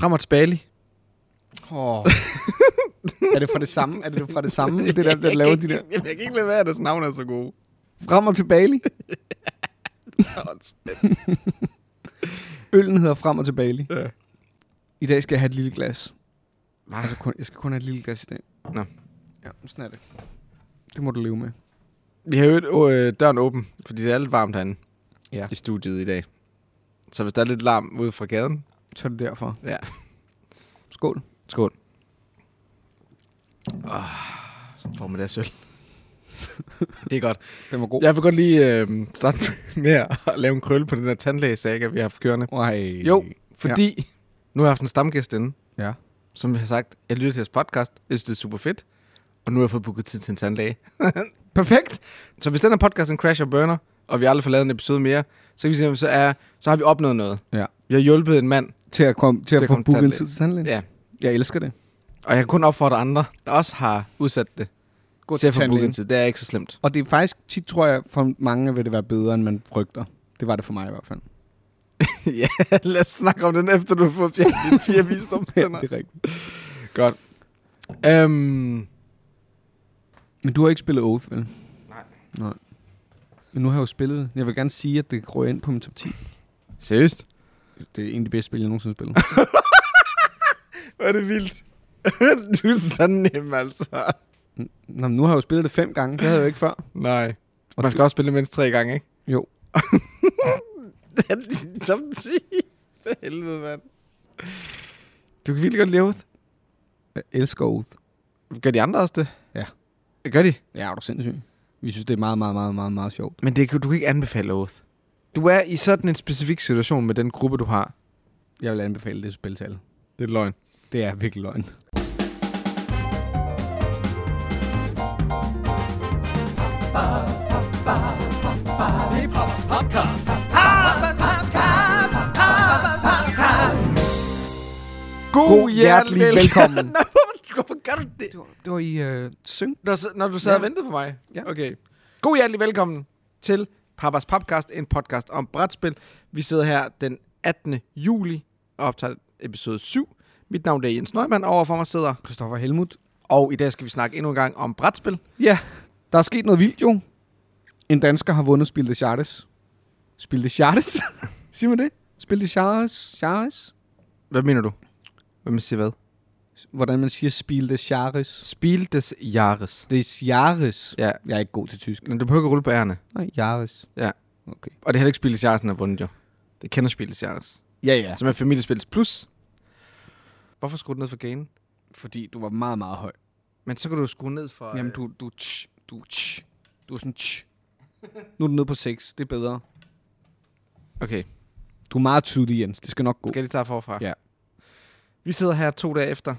Frem og tilbage. Oh. er det fra det samme? Er det fra det samme, det der, der laver de der? Jeg kan ikke lade være, at deres navn er så gode. Frem og tilbage. Øllen hedder Frem og tilbage. Ja. I dag skal jeg have et lille glas. Hvad? Altså, kun, jeg skal kun have et lille glas i dag. Nå. Ja, sådan er det. Det må du leve med. Vi har jo øh, døren åben, fordi det er lidt varmt herinde Ja. i studiet i dag. Så hvis der er lidt larm ude fra gaden, Så er det derfor. ja, Skål. skål. Oh, så får man det sølv. det er godt. Den var god. Jeg vil godt lige øh, starte med at lave en krølle på den der tandlægesaga, vi har haft kørende. Ej. Jo, fordi ja. nu har jeg haft en stamgæst inde, Ja. som har sagt, jeg lytter til jeres podcast, jeg synes, det er super fedt, og nu har jeg fået booket tid til en tandlæge. Perfekt. Så hvis den her podcast en crash og burner, og vi aldrig får lavet en episode mere, så kan vi sige, så, er, så har vi opnået noget. Ja. Vi har hjulpet en mand, Til at, komme, til at, at få til booket en tid til tandlægen. ja. Jeg elsker det. og jeg kan kun opfordre andre, der også har udsat det, Gå til at til tandlægen. tid. Det er ikke så slemt. Og det er faktisk tit, tror jeg, for mange vil det være bedre, end man frygter. Det var det for mig i hvert fald. ja, lad os snakke om den, efter du har fået fjernet dine fire visdomstænder. det er rigtigt. Godt. Øhm, Men du har ikke spillet Oath, vel? Nej. Nej. Men nu har jeg jo spillet det. Jeg vil gerne sige, at det røg ind på min top 10. seriøst? Det er en af de bedste spil, jeg nogensinde har spillet. Hvor er det vildt. du er så nem, altså. Nå, men nu har jeg jo spillet det fem gange. Det havde jeg jo ikke før. Nej. Og Man skal også spille det mindst tre gange, ikke? Jo. det er din top 10. For helvede, mand. Du kan virkelig godt leve det. Jeg elsker Oath. Gør de andre også det? Ja. Gør de? Ja, er du sindssyg? Vi synes, det er meget, meget, meget, meget, meget sjovt. Men det, du kan ikke anbefale Oath. Du er i sådan en specifik situation med den gruppe, du har. Jeg vil anbefale det spil til alle. Det er løgn. Det er virkelig løgn. Det er Papas Podcast. God hjertelig velkommen. Nå, hvorfor, gør du det? Det var, det var i øh, syng. Når, når du sad og Ja. ventede på mig? Ja. Okay. God hjertelig velkommen til Papas Podcast, en podcast om brætspil. Vi sidder her den 18. juli og optager episode 7. Mit navn er Jens Neumann, overfor mig sidder. Christoffer Helmut. Og i dag skal vi snakke endnu en gang om brætspil. Ja, der er sket noget vildt jo. En dansker har vundet Spil de Chartes. Spil de Chartes? Siger man det? Spil de Chartes? Chartes? Hvad mener du? Hvad man siger hvad? Hvordan man siger Spil de Chartes? Spil des Jahres. Det er Chartes. Ja, Jeg er ikke god til tysk. men du behøver ikke rulle på ærerne. Nej, Chartes. Ja. Okay. Og det er heller ikke Spil des Jahres, den har vundet jo. Det kender Spil des Jahres. Ja, ja. Som er familiespils plus. Hvorfor skruer du ned for gain? Fordi du var meget, meget høj. Men så kan du skrue ned for... Jamen, du, du, tsch, du, tsch. Du er sådan, tsch. Nu er du nede på 6. Det er bedre. Okay, Du er meget tydelig, Jens. Det skal nok gå. skal lige starte forfra? Ja. Vi sidder her to dage efter,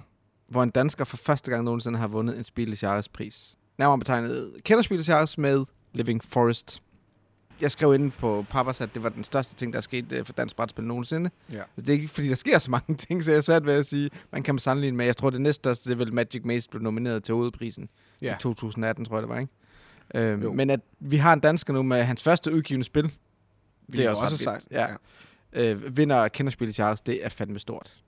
hvor en dansker for første gang nogensinde har vundet en Spil des Jahres pris. Nærmere betegnet kender Jahres med Living Forest. Jeg skrev inde på Papas, at det var den største ting, der er sket øh, for dansk brætspil nogensinde. Ja. Det er ikke, fordi der sker så mange ting, så jeg er svært ved at sige, man kan sammenligne med. Jeg tror, det næststørste, det er vel Magic Maze blev nomineret til hovedprisen Ja. i 2018, tror jeg det var, ikke? Øhm, Jo. men at vi har en dansker nu med hans første udgivende spil, det er også, også sejt. sejt. Ja. øh, vinder Kenderspil i Charles, det er fandme stort.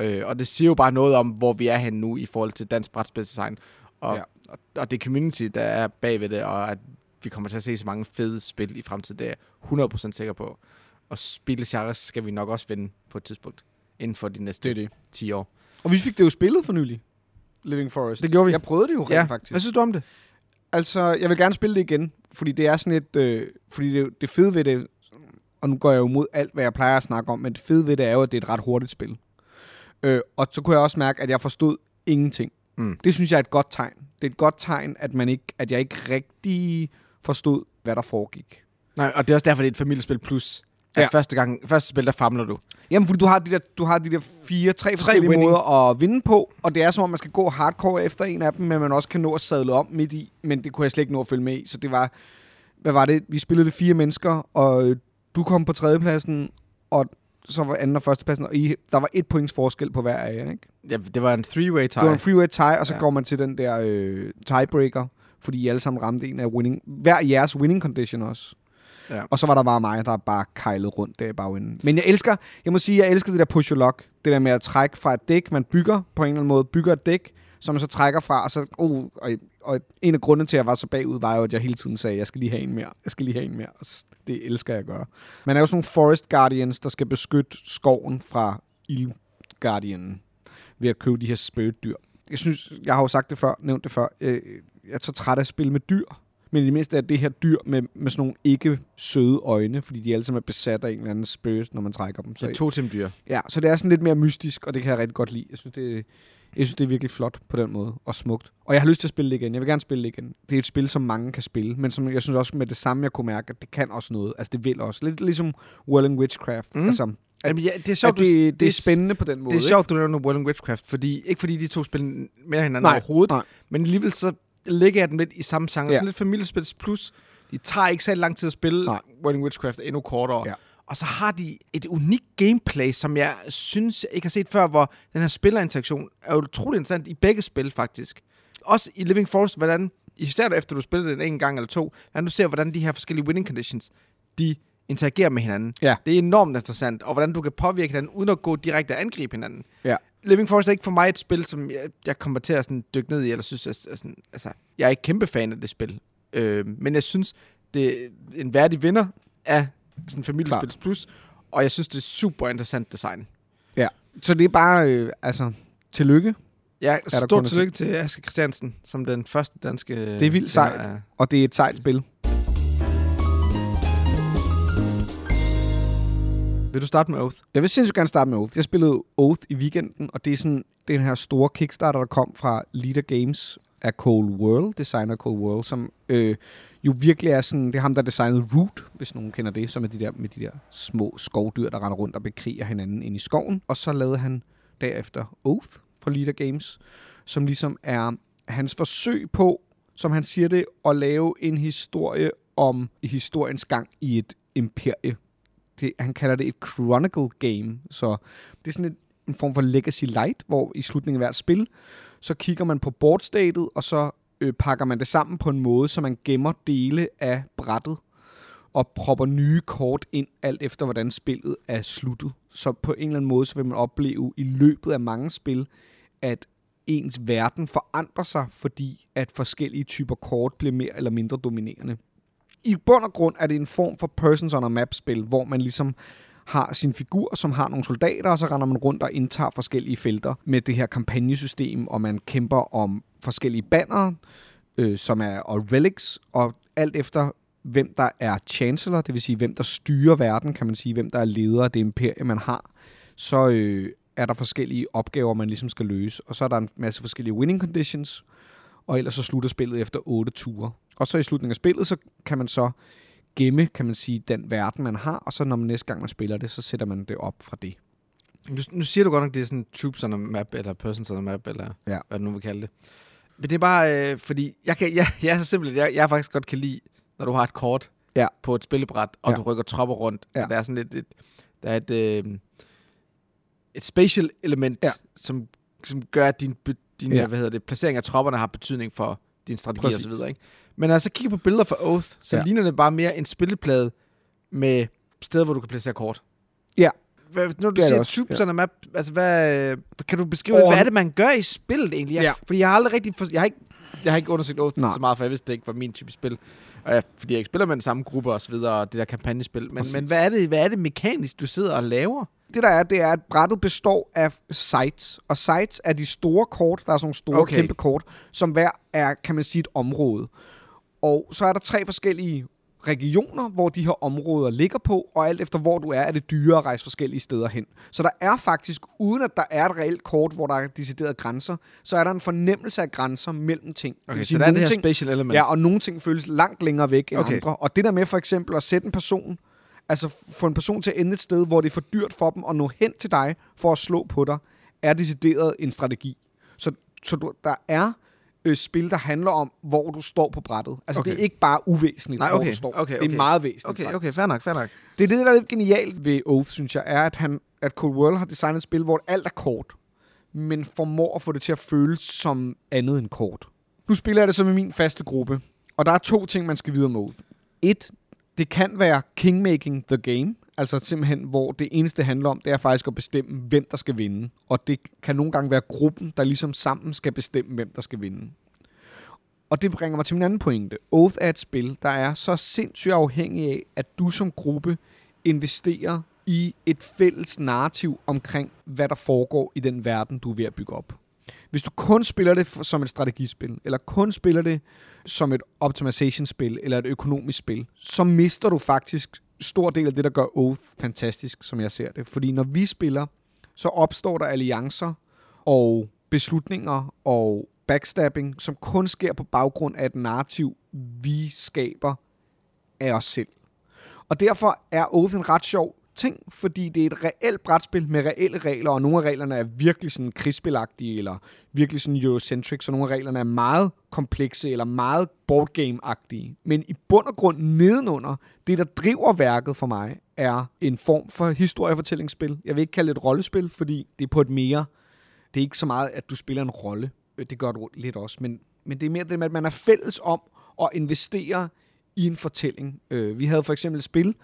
Øh, og det siger jo bare noget om, hvor vi er henne nu i forhold til dansk brætspilsdesign. Og, Ja. og, og det community, der er bagved det, og at vi kommer til at se så mange fede spil i fremtiden, det er jeg 100% sikker på. Og Spil i Charles skal vi nok også vinde på et tidspunkt, inden for de næste Det det. 10 år. Og vi fik det jo spillet for nylig. Living Forest. Det gjorde vi. Jeg prøvede det jo rent Ja, faktisk. hvad synes du om det? Altså, jeg vil gerne spille det igen, fordi det er sådan et... Øh, fordi det, det fede ved det, og nu går jeg jo mod alt, hvad jeg plejer at snakke om, men det fede ved det er jo, at det er et ret hurtigt spil. Øh, og så kunne jeg også mærke, at jeg forstod ingenting. Mm. Det synes jeg er et godt tegn. Det er et godt tegn, at, man ikke, at jeg ikke rigtig forstod, hvad der foregik. Nej, og det er også derfor, det er et familiespil plus. At Ja. første, gang, første spil, der famler du. Jamen, fordi du har de der, du har de der fire, tre forskellige winning. måder at vinde på, og det er som om, man skal gå hardcore efter en af dem, men man også kan nå at sadle om midt i, men det kunne jeg slet ikke nå at følge med i, så det var, hvad var det, vi spillede det fire mennesker, og du kom på tredjepladsen, og så var anden og førstepladsen, og I, der var et points forskel på hver af jer, ikke? Ja, det var en three-way tie. Det var en freeway tie, og så ja. Går man til den der øh, tiebreaker, fordi I alle sammen ramte en af winning, hver jeres winning condition også. Ja. Og så var der bare mig, der bare kejlede rundt der i bagenden. Men jeg elsker, jeg må sige, jeg elsker det der push luck. Det der med at trække fra et dæk, man bygger på en eller anden måde, bygger et dæk, som man så trækker fra, og så, oh, og, og en af grundene til, at jeg var så bagud, var jo, at jeg hele tiden sagde, jeg skal lige have en mere, jeg skal lige have en mere, og det elsker jeg at gøre. Man er jo sådan nogle forest guardians, der skal beskytte skoven fra ild guardianen ved at købe de her spirit dyr. Jeg synes, jeg har jo sagt det før, nævnt det før, øh, jeg er så træt af at spille med dyr, men i det mindste er det her dyr med, med sådan nogle ikke søde øjne, fordi de alle sammen er besat af en eller anden spirit, når man trækker dem. Så Så, to timdyr. ja, så det er sådan lidt mere mystisk, og det kan jeg rigtig godt lide. Jeg synes, det, jeg synes, det er virkelig flot på den måde, og smukt. Og jeg har lyst til at spille det igen. Jeg vil gerne spille det igen. Det er et spil, som mange kan spille, men som jeg synes også med det samme, jeg kunne mærke, at det kan også noget. Altså, det vil også. Lidt ligesom Whirling Witchcraft. Mm. Altså, Jamen, ja, det er at sjovt, du- det, det er spændende på den måde. Det er sjovt, du nævner Whirling Witchcraft, fordi, ikke fordi de to spil mere hinanden Nej, overhovedet, nej. men alligevel så ligger jeg dem lidt i samme genre. Ja. Sådan lidt familiespils plus, de tager ikke så lang tid at spille. Nej. Whirling Witchcraft er endnu kortere. Ja. Og så har de et unikt gameplay, som jeg synes, jeg ikke har set før, hvor den her spillerinteraktion er utrolig interessant i begge spil, faktisk. Også i Living Forest, hvordan, især efter du spillede den en gang eller to, hvordan du ser, hvordan de her forskellige winning conditions, de interagerer med hinanden. Ja. Det er enormt interessant, og hvordan du kan påvirke hinanden, uden at gå direkte og angribe hinanden. Ja. Living Forest er ikke for mig et spil, som jeg, jeg kommer til at sådan dykke ned i, eller synes, at, at sådan, altså, jeg er ikke kæmpe fan af det spil. Øh, men jeg synes, det er en værdig vinder af sådan familiespils plus, og jeg synes, det er super interessant design. Ja. Så det er bare, øh, altså, tillykke. Ja, stort tillykke til Aske Christiansen, som den første danske... Det er vildt sejt. af- Og det er et sejt spil. Vil du starte med Oath? Jeg vil sindssygt gerne starte med Oath. Jeg spillede Oath i weekenden, og det er sådan den her store Kickstarter, der kom fra Leader Games af Cole World, designer Cole World, som øh, jo virkelig er sådan, det er ham, der designede Root, hvis nogen kender det, som er de der, med de der små skovdyr, der render rundt og bekriger hinanden ind i skoven. Og så lavede han derefter Oath fra Leader Games, som ligesom er hans forsøg på, som han siger det, at lave en historie om historiens gang i et imperie det, han kalder det et chronicle game. Så det er sådan et, en form for legacy light, hvor i slutningen af hvert spil, så kigger man på boardstatet, og så øh, pakker man det sammen på en måde, så man gemmer dele af brættet og propper nye kort ind, alt efter hvordan spillet er sluttet. Så på en eller anden måde, så vil man opleve i løbet af mange spil, at ens verden forandrer sig, fordi at forskellige typer kort bliver mere eller mindre dominerende i bund og grund er det en form for Persons on a Map-spil, hvor man ligesom har sin figur, som har nogle soldater, og så render man rundt og indtager forskellige felter med det her kampagnesystem, og man kæmper om forskellige banner, øh, som er og relics, og alt efter hvem der er chancellor, det vil sige hvem der styrer verden, kan man sige, hvem der er leder af det imperie, man har, så øh, er der forskellige opgaver, man ligesom skal løse. Og så er der en masse forskellige winning conditions, og ellers så slutter spillet efter 8 ture. Og så i slutningen af spillet, så kan man så gemme, kan man sige, den verden, man har, og så når man næste gang man spiller det, så sætter man det op fra det. Nu, nu siger du godt nok, det er sådan troops on a map, eller persons on a map, eller Ja. hvad du nu vil kalde det. Men det er bare, øh, fordi jeg, kan, jeg, jeg er så simpelt, jeg, jeg faktisk godt kan lide, når du har et kort Ja. på et spillebræt, og Ja. du rykker tropper rundt. Ja. Der er sådan lidt, et, der er et, øh, et spatial element, Ja. som, som gør, at din, din Ja. hvad hedder det, placering af tropperne har betydning for din strategi og Præcis. så videre. Ikke? Men når jeg så kigger på billeder fra Oath, så Ja. ligner det bare mere en spilleplade med steder, hvor du kan placere kort. Ja. Hvad, når du Det er siger troops ja. map, altså hvad, kan du beskrive, Over- hvad er det, man gør i spillet egentlig? Jeg, Ja. Fordi jeg har aldrig rigtig, for, jeg har ikke, jeg har ikke undersøgt Oath Nej. så meget, for jeg vidste, det ikke var min type spil. Og jeg, fordi jeg ikke spiller med den samme gruppe og så videre, og det der kampagnespil. Men, men hvad, er det, hvad er det mekanisk, du sidder og laver? Det der er, det er, at brættet består af sites, og sites er de store kort, der er sådan nogle store. Okay. kæmpe kort, som hver er, kan man sige, et område. Og så er der tre forskellige regioner, hvor de her områder ligger på, og alt efter hvor du er, er det dyrere at rejse forskellige steder hen. Så der er faktisk, uden at der er et reelt kort, hvor der er deciderede grænser, så er der en fornemmelse af grænser mellem ting. Okay, vil så sige, der er det her ting- special element. Ja, og nogle ting føles langt længere væk end. Okay. andre. Og det der med for eksempel at sætte en person, altså få en person til at ende et sted, hvor det er for dyrt for dem at nå hen til dig for at slå på dig, er decideret en strategi. Så, så du, der er øh, spil, der handler om, hvor du står på brættet. Altså okay. Okay. det er ikke bare uvæsentligt, Nej, hvor okay, du står. okay, Det er okay. meget væsentligt. Okay, faktisk. okay, fair nok, fair nok. Det er det, der er lidt genialt ved Oath, synes jeg, er, at, han, at Cold World har designet et spil, hvor alt er kort, men formår at få det til at føles som andet end kort. Nu spiller jeg det så med min faste gruppe, og der er to ting, man skal vide om Oath. Et, det kan være kingmaking the game, altså simpelthen, hvor det eneste handler om, det er faktisk at bestemme, hvem der skal vinde. Og det kan nogle gange være gruppen, der ligesom sammen skal bestemme, hvem der skal vinde. Og det bringer mig til min anden pointe. Oath er et spil, der er så sindssygt afhængig af, at du som gruppe investerer i et fælles narrativ omkring, hvad der foregår i den verden, du er ved at bygge op. Hvis du kun spiller det som et strategispil, eller kun spiller det som et optimization-spil, eller et økonomisk spil, så mister du faktisk stor del af det, der gør Oath fantastisk, som jeg ser det. Fordi når vi spiller, så opstår der alliancer og beslutninger og backstabbing, som kun sker på baggrund af et narrativ, vi skaber af os selv. Og derfor er Oath en ret sjov ting, fordi det er et reelt brætspil med reelle regler, og nogle af reglerne er virkelig sådan krigsspilagtige, eller virkelig sådan Eurocentric, så nogle af reglerne er meget komplekse, eller meget boardgame-agtige. Men i bund og grund nedenunder, det der driver værket for mig, er en form for historiefortællingsspil. Jeg vil ikke kalde det et rollespil, fordi det er på et mere... Det er ikke så meget, at du spiller en rolle. Det gør du lidt også, men, men det er mere det med, at man er fælles om at investere i en fortælling. Øh, vi havde for eksempel et spil,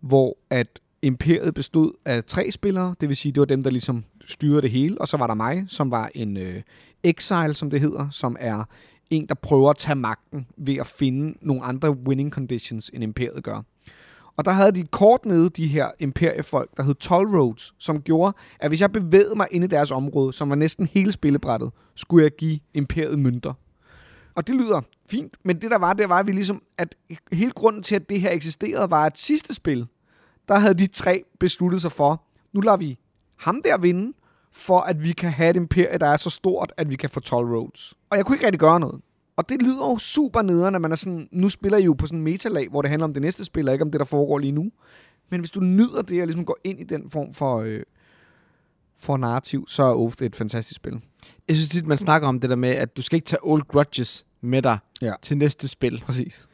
hvor at imperiet bestod af tre spillere, det vil sige, det var dem, der ligesom styrede det hele, og så var der mig, som var en øh, exile, som det hedder, som er en, der prøver at tage magten ved at finde nogle andre winning conditions, end imperiet gør. Og der havde de kort nede, de her imperiefolk, der hed Toll Roads, som gjorde, at hvis jeg bevægede mig ind i deres område, som var næsten hele spillebrættet, skulle jeg give imperiet mønter. Og det lyder fint, men det der var, det var, at vi ligesom, at hele grunden til, at det her eksisterede, var, at sidste spil, der havde de tre besluttet sig for, nu lader vi ham der vinde, for at vi kan have et imperie, der er så stort, at vi kan få 12 roads. Og jeg kunne ikke rigtig gøre noget. Og det lyder jo super nederen, når man er sådan, nu spiller I jo på sådan en metalag, hvor det handler om det næste spil, og ikke om det, der foregår lige nu. Men hvis du nyder det, og ligesom går ind i den form for, øh, for narrativ, så er Oath et fantastisk spil. Jeg synes tit, man snakker om det der med, at du skal ikke tage old grudges med dig Ja. til næste spil. Præcis.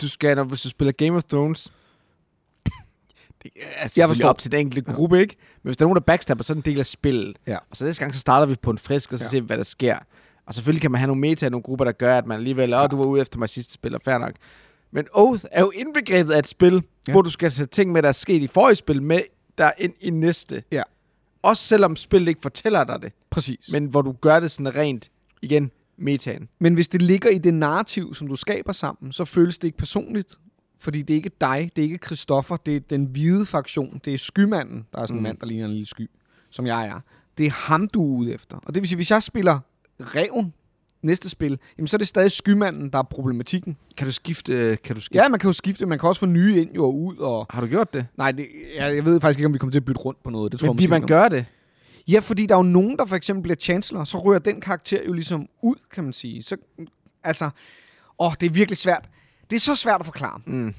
Du skal, når, hvis du spiller Game of Thrones, det er Jeg forstår. op til den enkelte gruppe, ikke? Men hvis der er nogen, der backstabber, så er det en del af spillet. Ja. Og så næste gang, så starter vi på en frisk, og så Ja. ja. ser vi, hvad der sker. Og selvfølgelig kan man have nogle meta i nogle grupper, der gør, at man alligevel, åh, du var ude efter mig sidste spil, og fair nok. Men Oath er jo indbegrebet af et spil, Ja. ja. hvor du skal tage ting med, der er sket i forrige spil, med der ind i næste. Ja. Også selvom spillet ikke fortæller dig det, Præcis. men hvor du gør det sådan rent, igen, metaen. Men hvis det ligger i det narrativ, som du skaber sammen, så føles det ikke personligt. Fordi det er ikke dig, det er ikke Christoffer, det er den hvide fraktion, det er skymanden, der er sådan en Mm. mand, der ligner en lille sky, som jeg er. Det er ham, du er ude efter. Og det vil sige, hvis jeg spiller reven næste spil, jamen så er det stadig skymanden, der er problematikken. Kan du skifte? Kan du skifte? Ja, man kan jo skifte, man kan også få nye ind jo og ud. Og... Har du gjort det? Nej, det, jeg, jeg ved faktisk ikke, om vi kommer til at bytte rundt på noget. Det tror Men måske man ikke gør det? Ja, fordi der er jo nogen, der for eksempel bliver chancellor, så rører den karakter jo ligesom ud, kan man sige. Så, altså, åh, det er virkelig svært. Det er så svært at forklare. Mm.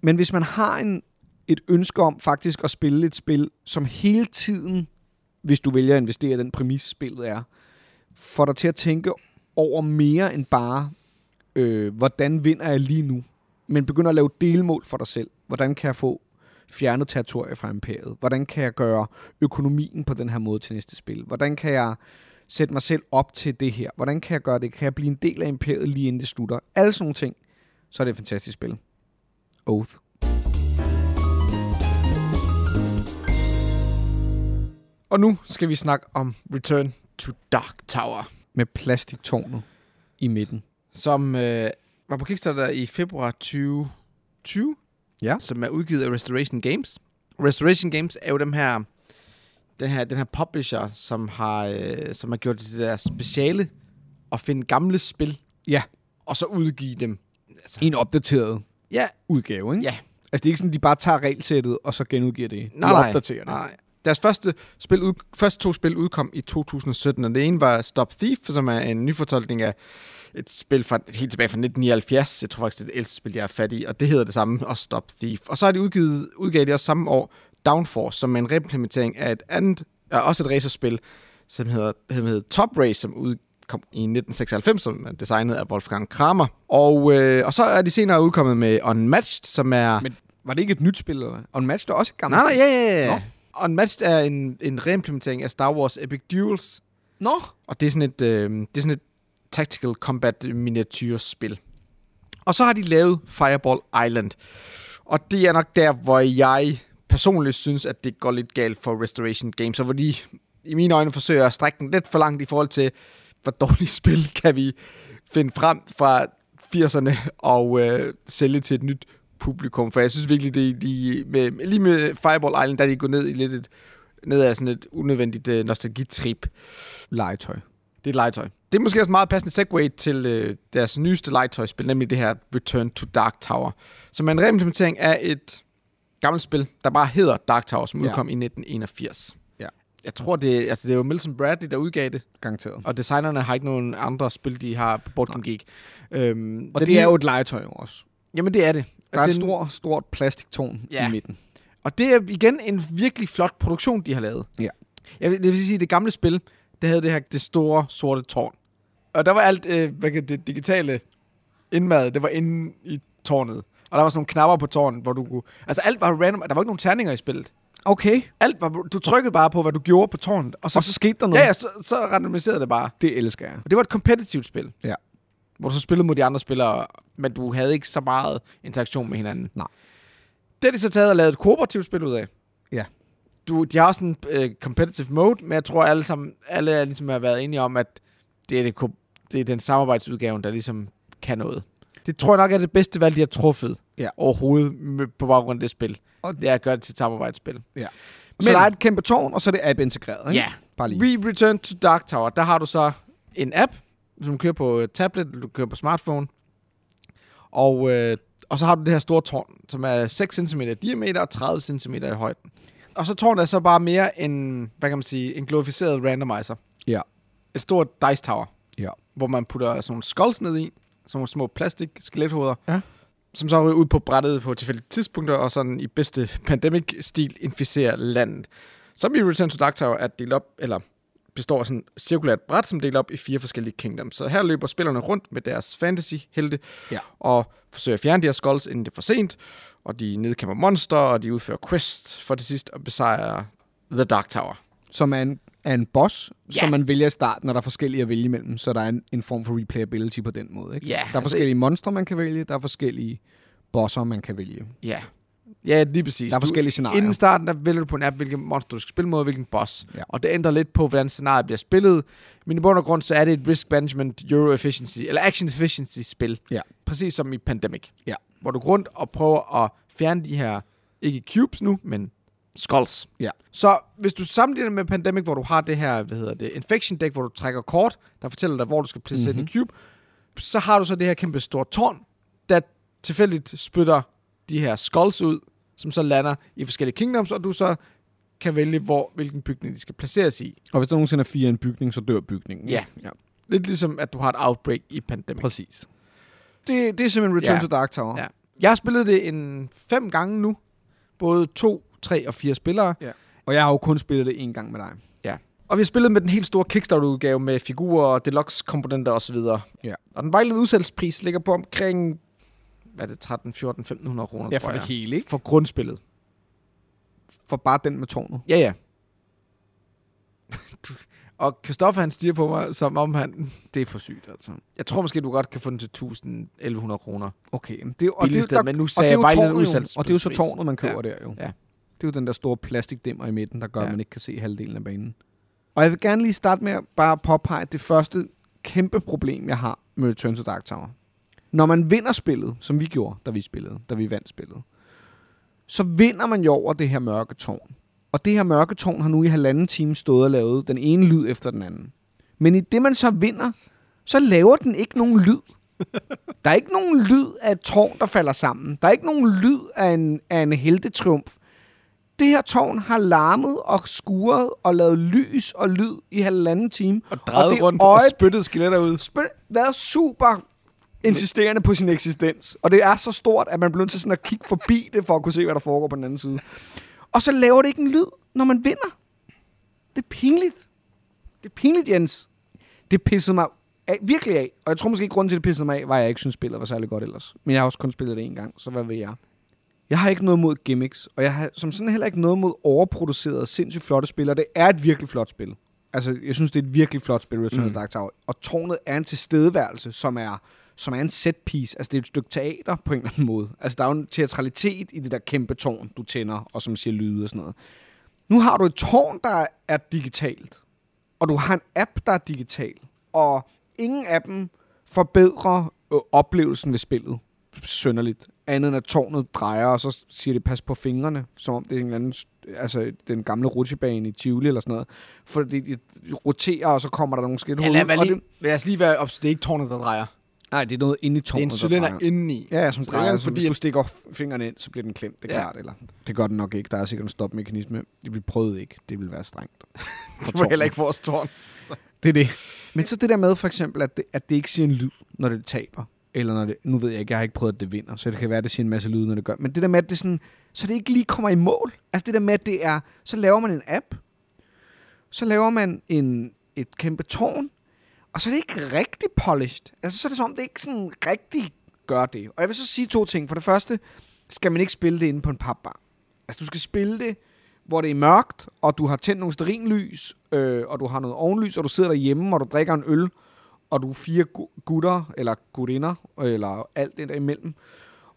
Men hvis man har en, et ønske om faktisk at spille et spil, som hele tiden, hvis du vælger at investere i den præmis, spillet er, får dig til at tænke over mere end bare, øh, hvordan vinder jeg lige nu, men begynder at lave delmål for dig selv. Hvordan kan jeg få fjernet territorier fra imperiet? Hvordan kan jeg gøre økonomien på den her måde til næste spil? Hvordan kan jeg sætte mig selv op til det her? Hvordan kan jeg gøre det? Kan jeg blive en del af imperiet lige inden det slutter? Alle sådan nogle ting. Så er det et fantastisk spil. Oath. Og nu skal vi snakke om Return to Dark Tower, Med plastiktårnet i midten. som øh, var på Kickstarter i februar 2020, Ja. som er udgivet af Restoration Games. Restoration Games er jo dem her, den her, den her publisher, som har, øh, som har gjort det der speciale at finde gamle spil, Ja. og så udgive dem. Altså, En opdateret ja, udgave, ikke? Ja. Altså, det er ikke sådan, de bare tager regelsættet, og så genudgiver det. De Nej, nej. opdaterer det. Nej. Deres første, spil ud, første to spil udkom i 2017, og det ene var Stop Thief, som er en nyfortolkning af et spil fra, helt tilbage fra 1979. Jeg tror faktisk, det er det ældste spil, jeg er fat i, og det hedder det samme, og Stop Thief. Og så har de udgivet, udgav de også samme år Downforce, som er en reimplementering af et andet, er også et racerspil, som hedder, hedder Top Race, som udkom i 1996, som er designet af Wolfgang Kramer. Og, øh, og så er de senere udkommet med Unmatched, som er... Men var det ikke et nyt spil, eller? Unmatched er også et gammelt Nej, nej, ja, ja, ja. Nå. Unmatched er en, en reimplementering af Star Wars Epic Duels, Nå. og det er sådan et, øh, det er sådan et tactical combat miniatyrspil. Og så har de lavet Fireball Island. Og det er nok der, hvor jeg personligt synes, at det går lidt galt for Restoration Games, og hvor de i mine øjne forsøger at strække den lidt for langt i forhold til, hvor dårligt spil kan vi finde frem fra 80'erne og øh, sælge til et nyt publikum. For jeg synes virkelig, det de, med, lige med Fireball Island, der er de gået ned i lidt et, ned af sådan et unødvendigt øh, nostalgitrip. Legetøj. Det er et legetøj. Det er måske også meget passende segue til øh, deres nyeste legetøjspil, nemlig det her Return to Dark Tower, som er en reimplementering af et gammelt spil, der bare hedder Dark Tower, som Ja. udkom i 1981. Jeg tror, det, altså det var Milton Bradley, der udgav det, Garanteret. og designerne har ikke nogen andre spil, de har på Board Game Geek. Øhm, Og det er nye- jo et legetøj også. Jamen, det er det. Der er et Den- stort, stort plastiktårn Ja. i midten. Og det er igen en virkelig flot produktion, de har lavet. Ja. Jeg vil, det vil sige, at det gamle spil, det havde det her det store sorte tårn. Og der var alt øh, hvad kan det digitale indmad, det var inde i tårnet. Og der var sådan nogle knapper på tårnet, hvor du kunne... Altså alt var random, der var ikke nogen terninger i spillet. Okay. Alt var, du trykkede bare på, hvad du gjorde på tårnet, og så, Og så skete der noget. ja, så, så randomiserede det bare. Det elsker jeg. Og det var et kompetitivt spil. Ja. Hvor du så spillede mod de andre spillere, men du havde ikke så meget interaktion med hinanden. Nej. Det har de så taget og lavet et kooperativt spil ud af. Ja. Du, de har også en uh, competitive mode, men jeg tror alle sammen, alle er ligesom har været enige om, at det er, det, det er den samarbejdsudgaven, der ligesom kan noget. Det tror jeg nok er det bedste valg, de har truffet Ja. overhovedet på baggrund af det spil. Og- det er at gøre det til et samarbejdsspil. Ja. Så Men- der er et kæmpe tårn, og så er det app-integreret, ikke? Ja. Bare lige. Re Return to Dark Tower, der har du så en app, som kører på øh, tablet, eller du kører på smartphone. Og, øh, og så har du det her store tårn, som er 6 cm i diameter og 30 cm i højden. Og så tårnet er så bare mere en, hvad kan man sige, en glorificeret randomizer. Ja. Et stort dice tower, Ja. hvor man putter sådan nogle skulls ned i, sådan nogle små plastik skelethoveder, Ja. som så ryger ud på brættet på tilfældige tidspunkter, og sådan i bedste pandemic-stil inficerer landet. Som i Return to Dark Tower er delt op, eller består af sådan et cirkulært bræt, som er delt op i fire forskellige kingdoms. Så her løber spillerne rundt med deres fantasy-helte, Ja. og forsøger at fjerne de her skulls, inden det er for sent, og de nedkæmper monster, og de udfører quest for til sidst at besejre The Dark Tower. Som er en, er en boss, Ja. som man vælger i starten, når der er forskellige at vælge imellem. Så der er en, en form for replayability på den måde, ikke? Ja, Der er altså- forskellige monstre, man kan vælge. Der er forskellige bosser, man kan vælge. Ja. Ja, lige præcis. Der er Du- forskellige scenarier. Inden starten, der vælger du på en app, hvilken monster du skal spille mod, hvilken boss. Ja. Og det ændrer lidt på, hvordan scenariet bliver spillet. Men i bund og grund, så er det et risk management, euro efficiency, eller action efficiency spil. Ja. Præcis som i Pandemic. Ja. Hvor du går rundt og prøver at fjerne de her, ikke cubes nu, men skulls. Ja. Så hvis du sammenligner med Pandemic, hvor du har det her, hvad hedder det, infection deck, hvor du trækker kort, der fortæller dig, hvor du skal placere mm-hmm. Mhm. din cube, så har du så det her kæmpe store tårn, der tilfældigt spytter de her skulls ud, som så lander i forskellige kingdoms, og du så kan vælge, hvor, hvilken bygning de skal placeres i. Og hvis der nogensinde er fire en bygning, så dør bygningen. Ja. ja. Lidt ligesom, at du har et outbreak i Pandemic. Præcis. Det, det er simpelthen Return Ja. to Dark Tower. Ja. Jeg har spillet det en fem gange nu. Både to, tre og fire spillere. Og jeg har jo kun spillet det en gang med dig. Og vi har spillet med den helt store Kickstarter-udgave med figurer, deluxe-komponenter osv. Ja. Og den vejledende udsættelsespris ligger på omkring, hvad er det, 13, 14, 1500 kroner, Ja, tror for det jeg. hele, ikke? For grundspillet. For bare den med tårnet. Ja, ja. Og Christoffer han stiger på mig, som om han... Det er for sygt, altså. Jeg tror måske, du godt kan få den til 1000-1100 kroner. Okay, men det, er og det, er der, men nu og sagde det er jeg jo bare tårnet, og det er jo så udsalgspris. tårnet, man køber Ja. der jo. Ja. Det er jo den der store plastikdæmmer i midten, der gør, ja. At man ikke kan se halvdelen af banen. Og jeg vil gerne lige starte med at bare påpege det første kæmpe problem, jeg har med Return to Dark Tower. Når man vinder spillet, som vi gjorde, da vi spillede, da vi vandt spillet, så vinder man jo over det her mørke tårn. Og det her mørke tårn har nu i halvanden time stået og lavet den ene lyd efter den anden. Men i det, man så vinder, så laver den ikke nogen lyd. Der er ikke nogen lyd af et tårn, der falder sammen. Der er ikke nogen lyd af en, af en heltetriumf. Det her tårn har larmet og skuret og lavet lys og lyd i halvanden time. Og drejet rundt øje- og spyttet skeletter ud. Spil- været super insisterende på sin eksistens. Og det er så stort, at man bliver nødt til sådan at kigge forbi det, for at kunne se, hvad der foregår på den anden side. Og så laver det ikke en lyd, når man vinder. Det er pinligt. Det er pinligt, Jens. Det pissede mig af, virkelig af. Og jeg tror måske, grunden til, at det pissede mig af, var, at jeg ikke synes, spillet var særlig godt ellers. Men jeg har også kun spillet det en gang, så hvad vil jeg? Jeg har ikke noget mod gimmicks, og jeg har som sådan heller ikke noget mod overproducerede, sindssygt flotte spil, og det er et virkelig flot spil. Altså, jeg synes, det er et virkelig flot spil, Return mm. Mm. of the Dark Tower. Og tårnet er en tilstedeværelse, som er som er en set piece. Altså, det er et stykke teater på en eller anden måde. Altså, der er jo en teatralitet i det der kæmpe tårn, du tænder, og som siger lyde og sådan noget. Nu har du et tårn, der er digitalt, og du har en app, der er digital, og ingen af dem forbedrer øh, oplevelsen ved spillet sønderligt. Andet end at tårnet drejer, og så siger det, pas på fingrene, som om det er en anden, altså den gamle rutsjebane i Tivoli eller sådan noget. Fordi de roterer, og så kommer der nogle skridt Ja, lad, ud, lige, det, lad os lige være op, det er ikke tårnet, der drejer. Nej, det er noget inde i Det er tårnet, en der cylinder indeni. Ja, ja, som Så det er drejer. Så fordi, hvis du stikker f- fingeren ind, så bliver den klemt. Det er Ja. klart, eller det gør den nok ikke. Der er sikkert en stopmekanisme. Vi prøvede ikke. Det ville være strengt. Det var heller ikke vores tårn. Det er det. Men så det der med for eksempel, at det, at det ikke siger en lyd, når det taber. Eller når det, nu ved jeg ikke, jeg har ikke prøvet, at det vinder, så det kan være, at det siger en masse lyd, når det gør. Men det der med, at det sådan, så det ikke lige kommer i mål. Altså det der med, at det er, så laver man en app, så laver man en, et kæmpe tårn, og så er det ikke rigtig polished. Altså så er det som om, det ikke sådan rigtig gør det. Og jeg vil så sige to ting. For det første, skal man ikke spille det inde på en papbar. Altså du skal spille det, hvor det er mørkt, og du har tændt nogle sterinlys, øh, og du har noget ovenlys, og du sidder derhjemme, og du drikker en øl, og du er fire gutter, eller gutinder, eller alt det der imellem,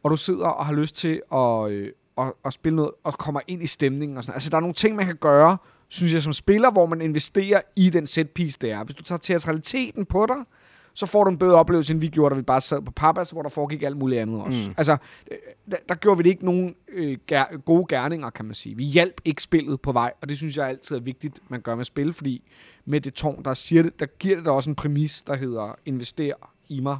og du sidder og har lyst til at, øh, at, at spille noget, og kommer ind i stemningen og sådan Altså, der er nogle ting, man kan gøre, synes jeg, som spiller, hvor man investerer i den setpiece, det er. Hvis du tager teatraliteten på dig, så får du en bedre oplevelse, end vi gjorde, da vi bare sad på Papas, hvor der foregik alt muligt andet også. Mm. Altså, øh, der, der gjorde vi det ikke nogen øh, ger- gode gerninger, kan man sige. Vi hjalp ikke spillet på vej, og det synes jeg altid er vigtigt, man gør med spil, fordi med det tårn, der, siger det, der giver det da også en præmis, der hedder, invester i mig,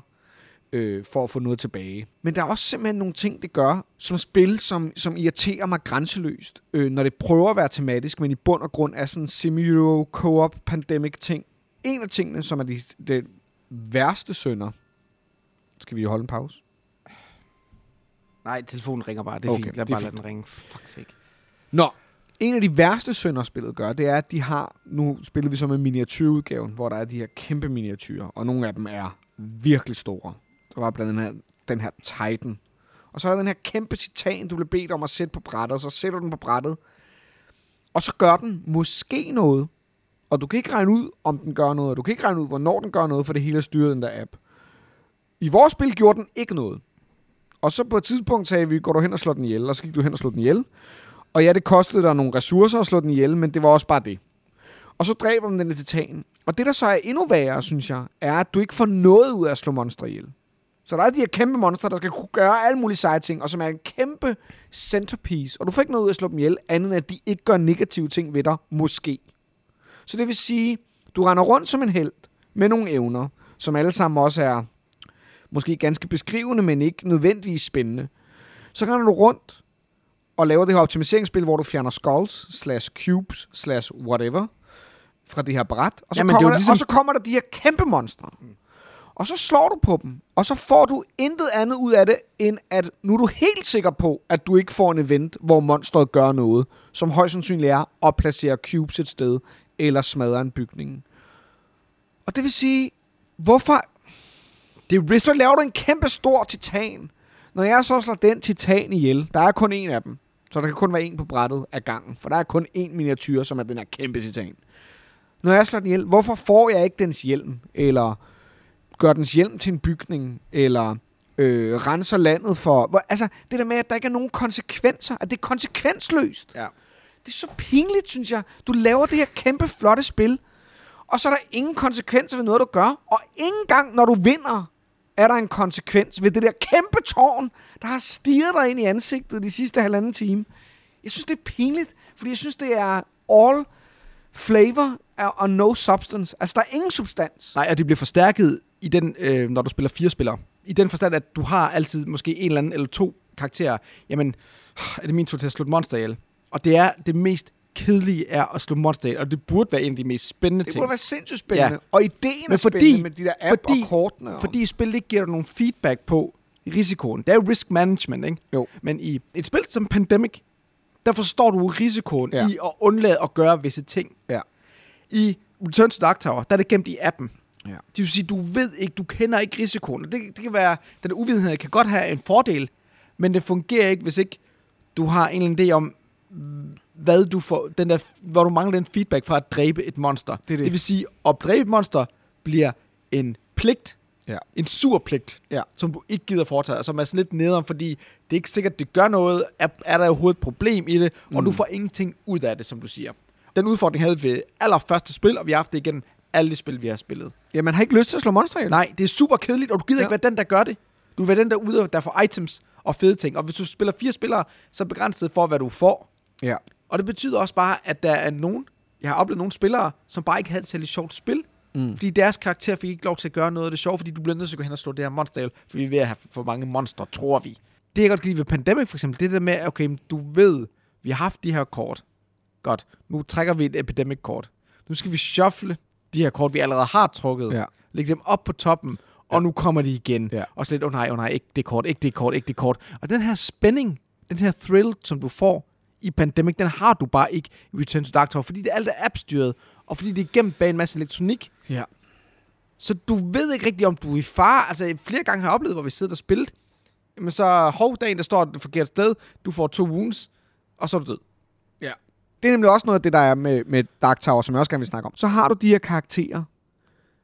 øh, for at få noget tilbage. Men der er også simpelthen nogle ting, det gør som spil, som, som irriterer mig grænseløst, øh, når det prøver at være tematisk, men i bund og grund er sådan en semi co-op pandemic ting. En af tingene, som er de, de værste sønder, skal vi holde en pause? Nej, telefonen ringer bare. Det er Okay, fint. Lad bare lade fint. den ringe. Fuck sake. Nå, en af de værste sønder, spillet gør, det er, at de har... Nu spiller vi så med miniatyrudgaven, hvor der er de her kæmpe miniatyrer, og nogle af dem er virkelig store. Der var blandt andet den her Titan. Og så er der den her kæmpe titan, du bliver bedt om at sætte på brættet, og så sætter du den på brættet. Og så gør den måske noget, og du kan ikke regne ud, om den gør noget, og du kan ikke regne ud, hvornår den gør noget, for det hele er styret den der app. I vores spil gjorde den ikke noget. Og så på et tidspunkt sagde vi, går du hen og slår den ihjel, og så gik du hen og slår den ihjel. Og ja, det kostede dig nogle ressourcer at slå den ihjel, men det var også bare det. Og så dræber man den i titan. Og det, der så er endnu værre, synes jeg, er, at du ikke får noget ud af at slå monstre ihjel. Så der er de her kæmpe monstre, der skal kunne gøre alle mulige seje ting, og som er en kæmpe centerpiece. Og du får ikke noget ud af at slå dem ihjel, andet end at de ikke gør negative ting ved dig, måske. Så det vil sige, du render rundt som en held med nogle evner, som alle sammen også er måske ganske beskrivende, men ikke nødvendigvis spændende. Så render du rundt og laver det her optimiseringsspil, hvor du fjerner skulls, slash cubes, slash whatever, fra det her bræt. Og så, Jamen, det er kommer jo der, ligesom- og så kommer der de her kæmpe monstre. Og så slår du på dem, og så får du intet andet ud af det, end at nu er du helt sikker på, at du ikke får en event, hvor monstret gør noget, som højst sandsynligt er at placere cubes et sted, eller smadre en bygning. Og det vil sige, hvorfor... Det er. Så laver du en kæmpe stor titan. Når jeg så slår den titan ihjel, der er kun en af dem, så der kan kun være en på brættet af gangen, for der er kun en miniatyr, som er den her kæmpe titan. Når jeg slår den ihjel, hvorfor får jeg ikke dens hjelm? Eller gør dens hjelm til en bygning? Eller øh, renser landet for... Hvor, altså, det der med, at der ikke er nogen konsekvenser, at det er konsekvensløst. Ja. Det er så pinligt, synes jeg. Du laver det her kæmpe flotte spil, og så er der ingen konsekvenser ved noget, du gør. Og ingen gang, når du vinder, er der en konsekvens ved det der kæmpe tårn, der har stiget dig ind i ansigtet de sidste halvanden time. Jeg synes, det er pinligt, fordi jeg synes, det er all flavor og no substance. Altså, der er ingen substans. Nej, og det bliver forstærket i den, øh, når du spiller fire spillere. I den forstand, at du har altid måske en eller anden eller to karakterer. Jamen, er det min tur til at slutte monster ihjel? Og det er det mest kedelige er at slå monster ihjel, og det burde være en af de mest spændende Det ting. burde være sindssygt spændende. Ja. Og ideen er Men fordi- spændende med de der app fordi- og kortene. Og... Fordi spillet ikke giver dig nogen feedback på risikoen. Det er jo risk management, ikke? Jo. Men i et spil som Pandemic, der forstår du risikoen Ja. i at undlade at gøre visse ting. Ja. I Return to Dark Tower, der er det gemt i appen. Ja. Det vil sige, du ved ikke, du kender ikke risikoen. Det, det kan være, den uvidenhed kan godt have en fordel, men det fungerer ikke, hvis ikke du har en eller anden idé om, hvad du får, den der, hvor du mangler den feedback fra at dræbe et monster. Det det. det vil sige, at dræbe et monster bliver en pligt, Ja. En sur pligt, Ja. som du ikke gider foretage, og som er sådan lidt nederen, fordi det er ikke sikkert, det gør noget. Er, er der overhovedet et problem i det, og Mm. du får ingenting ud af det, som du siger. Den udfordring havde vi ved allerførste spil, og vi har haft det igennem alle de spil, vi har spillet. Ja, man har ikke lyst til at slå monster ihjel. Nej, det er super kedeligt, og du gider Ja. ikke være den, der gør det. Du vil være den, der er ude, der får items og fede ting. Og hvis du spiller fire spillere, så er begrænset for, hvad du får. Ja. Og det betyder også bare, at der er nogen, jeg har oplevet nogle spillere, som bare ikke havde et særligt sjovt spil. Mm. Fordi deres karakter fik ikke lov til at gøre noget af det sjove, fordi du bliver nødt til at gå hen og slå det her monster ihjel, fordi vi er ved at have for mange monster, tror vi. Det jeg godt kan lide ved Pandemic for eksempel, det er der med, okay, du ved, vi har haft de her kort. Godt, nu trækker vi et Epidemic-kort. Nu skal vi shuffle de her kort, vi allerede har trukket. Ja. Lægge dem op på toppen, og nu kommer de igen. Ja. Og så lidt, oh nej, oh nej, ikke det kort, ikke det kort, ikke det kort. Og den her spænding, den her thrill, som du får i Pandemic, den har du bare ikke i Return to Dark Tower, fordi det alt er appstyret, og fordi det er gemt bag en masse elektronik. Ja. Så du ved ikke rigtigt, om du er i fare. Altså, flere gange har jeg oplevet, hvor vi sidder og spillet. Men så, hov, dagen, der står et forkert sted. Du får to wounds, og så er du død. Det er nemlig også noget af det, der er med, med Dark Tower, som jeg også gerne vil snakke om. Så har du de her karakterer,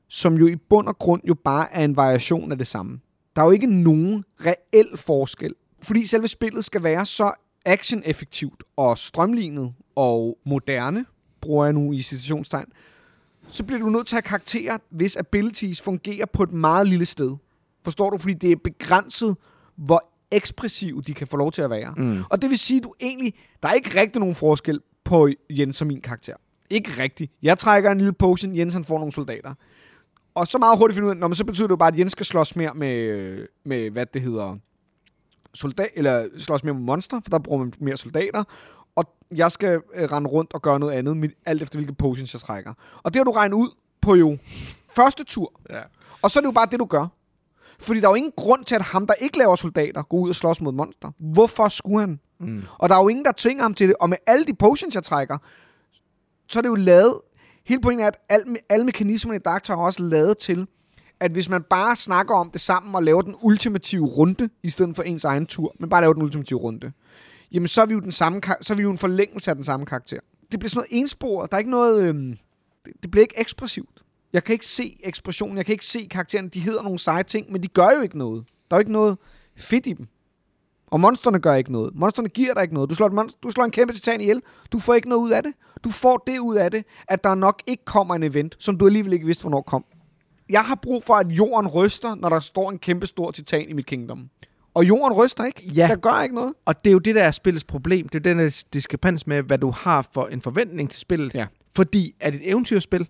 som jo i bund og grund jo bare er en variation af det samme. Der er jo ikke nogen reel forskel. Fordi selve spillet skal være så action-effektivt og strømlignet og moderne, bruger jeg nu i citationstegn, så bliver du nødt til at have karakterer, hvis abilities fungerer på et meget lille sted. Forstår du? Fordi det er begrænset, hvor ekspressive de kan få lov til at være. Mm. Og det vil sige, at du egentlig, der er ikke rigtig nogen forskel på Jens og min karakter. Ikke rigtigt. Jeg trækker en lille potion, Jens han får nogle soldater. Og så meget hurtigt finde ud af, når man så betyder det jo bare, at Jens skal slås mere med, med hvad det hedder, soldat, eller slås mere med monster, for der bruger man mere soldater. Og jeg skal øh, rende rundt og gøre noget andet, mit- alt efter hvilke potions jeg trækker. Og det har du regnet ud på jo første tur. Ja. Og så er det jo bare det, du gør. Fordi der er jo ingen grund til, at ham, der ikke laver soldater, går ud og slås mod monster. Hvorfor skulle han? Mm. Og der er jo ingen, der tvinger ham til det. Og med alle de potions, jeg trækker, så er det jo lavet... Hele pointen er, at alle, alle mekanismerne i Dark Tower er også lavet til, at hvis man bare snakker om det sammen og laver den ultimative runde, i stedet for ens egen tur, men bare laver den ultimative runde, jamen så er vi jo, den samme, så er vi jo en forlængelse af den samme karakter. Det bliver sådan noget ensporet. Der er ikke noget... Øhm, det, det bliver ikke ekspressivt. Jeg kan ikke se ekspressionen, jeg kan ikke se karaktererne. De hedder nogle seje ting, men de gør jo ikke noget. Der er jo ikke noget fedt i dem. Og monsterne gør ikke noget. Monsterne giver dig ikke noget. Du slår, et monster, du slår en kæmpe titan ihjel. Du får ikke noget ud af det. Du får det ud af det, at der nok ikke kommer en event, som du alligevel ikke vidste, hvornår kom. Jeg har brug for, at jorden ryster, når der står en kæmpe stor titan i mit kingdom. Og jorden ryster ikke. Ja. Der gør ikke noget. Og det er jo det, der er spillets problem. Det er den diskrepans med, hvad du har for en forventning til spillet. Ja. Fordi, er det et eventyrspil?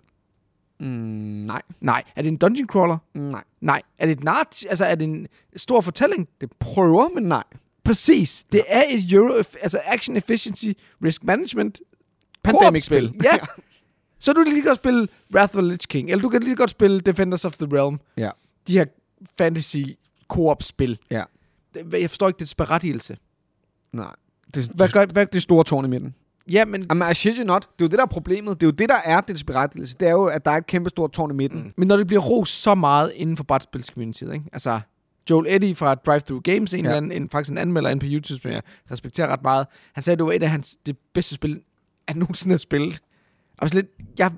Mm, nej. Nej. Er det en dungeon crawler? Nej. Nej. Er det et nart? Altså, er det en stor fortælling? Det prøver, men nej. Præcis. Det er et Euro, altså Action Efficiency Risk Management Pandemic-spil. Ja. Så du kan lige godt spille Wrath of the Lich King, eller du kan lige godt spille Defenders of the Realm. Ja. De her fantasy co-op-spil. Ja. Det- Jeg forstår ikke dets berettigelse. Nej. Det, Hvad gør, hvad, det store tårn i midten? ja, men, Jamen, I shit you not. Det er jo det, der er problemet. Det er jo det, der er dets berettigelse. Det er jo, at der er et kæmpe stort tårn i midten. Mm. men når det bliver ros så meget inden for brætspilscommunityet, ikke? Altså, Joel Eddy fra Drive Through Games, en Ja. ja. eller anden, en, faktisk en anmelder inde på YouTube, som jeg respekterer ret meget, han sagde, at det var et af hans det bedste spil, han nogensinde har spillet. Og så lidt, jeg,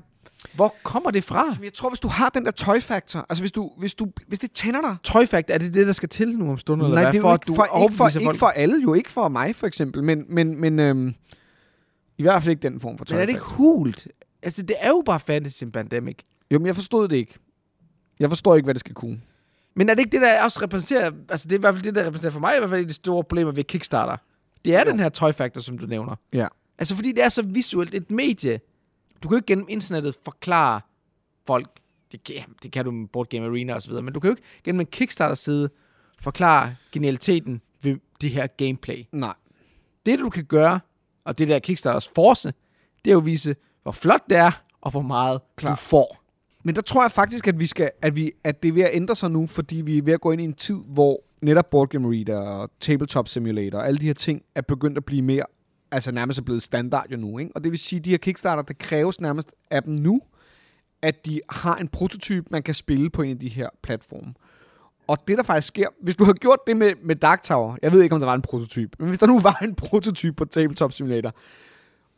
hvor kommer det fra? Jeg tror, hvis du har den der toy factor, altså hvis, du, hvis, du, hvis det tænder dig, Fact, er det det, der skal til nu om stunden? eller Nej, hvad? det er for, ikke du for, ikke, for, ikke for alle, jo ikke for mig for eksempel, men, men, men øhm, i hvert fald ikke den form for Men er det ikke hult? Altså, det er jo bare Fantasy Pandemic. Jo, men jeg forstod det ikke. Jeg forstår ikke, hvad det skal kunne. Men er det ikke det, der også repræsenterer... Altså, det er i hvert fald det, der repræsenterer for mig i hvert fald de store problemer ved Kickstarter. Det er Jo. den her toy factor, som du nævner. Ja. Altså, fordi det er så visuelt et medie. Du kan jo ikke gennem internettet forklare folk... Det kan, det kan du med Board Game Arena og så videre, men du kan jo ikke gennem en Kickstarter-side forklare genialiteten ved det her gameplay. Nej. Det, du kan gøre, og det der er Kickstarters force, det er jo at vise, hvor flot det er, og hvor meget. Klar. du får. Men der tror jeg faktisk, at, vi skal, at, vi, at det er ved at ændre sig nu, fordi vi er ved at gå ind i en tid, hvor netop Board Game Reader og Tabletop Simulator og alle de her ting er begyndt at blive mere, altså nærmest er blevet standard jo nu. Ikke? Og det vil sige, at de her Kickstarter, det kræves nærmest af dem nu, at de har en prototype, man kan spille på en af de her platforme. Og det, der faktisk sker, hvis du har gjort det med, med Dark Tower, jeg ved ikke, om der var en prototype, men hvis der nu var en prototype på Tabletop Simulator,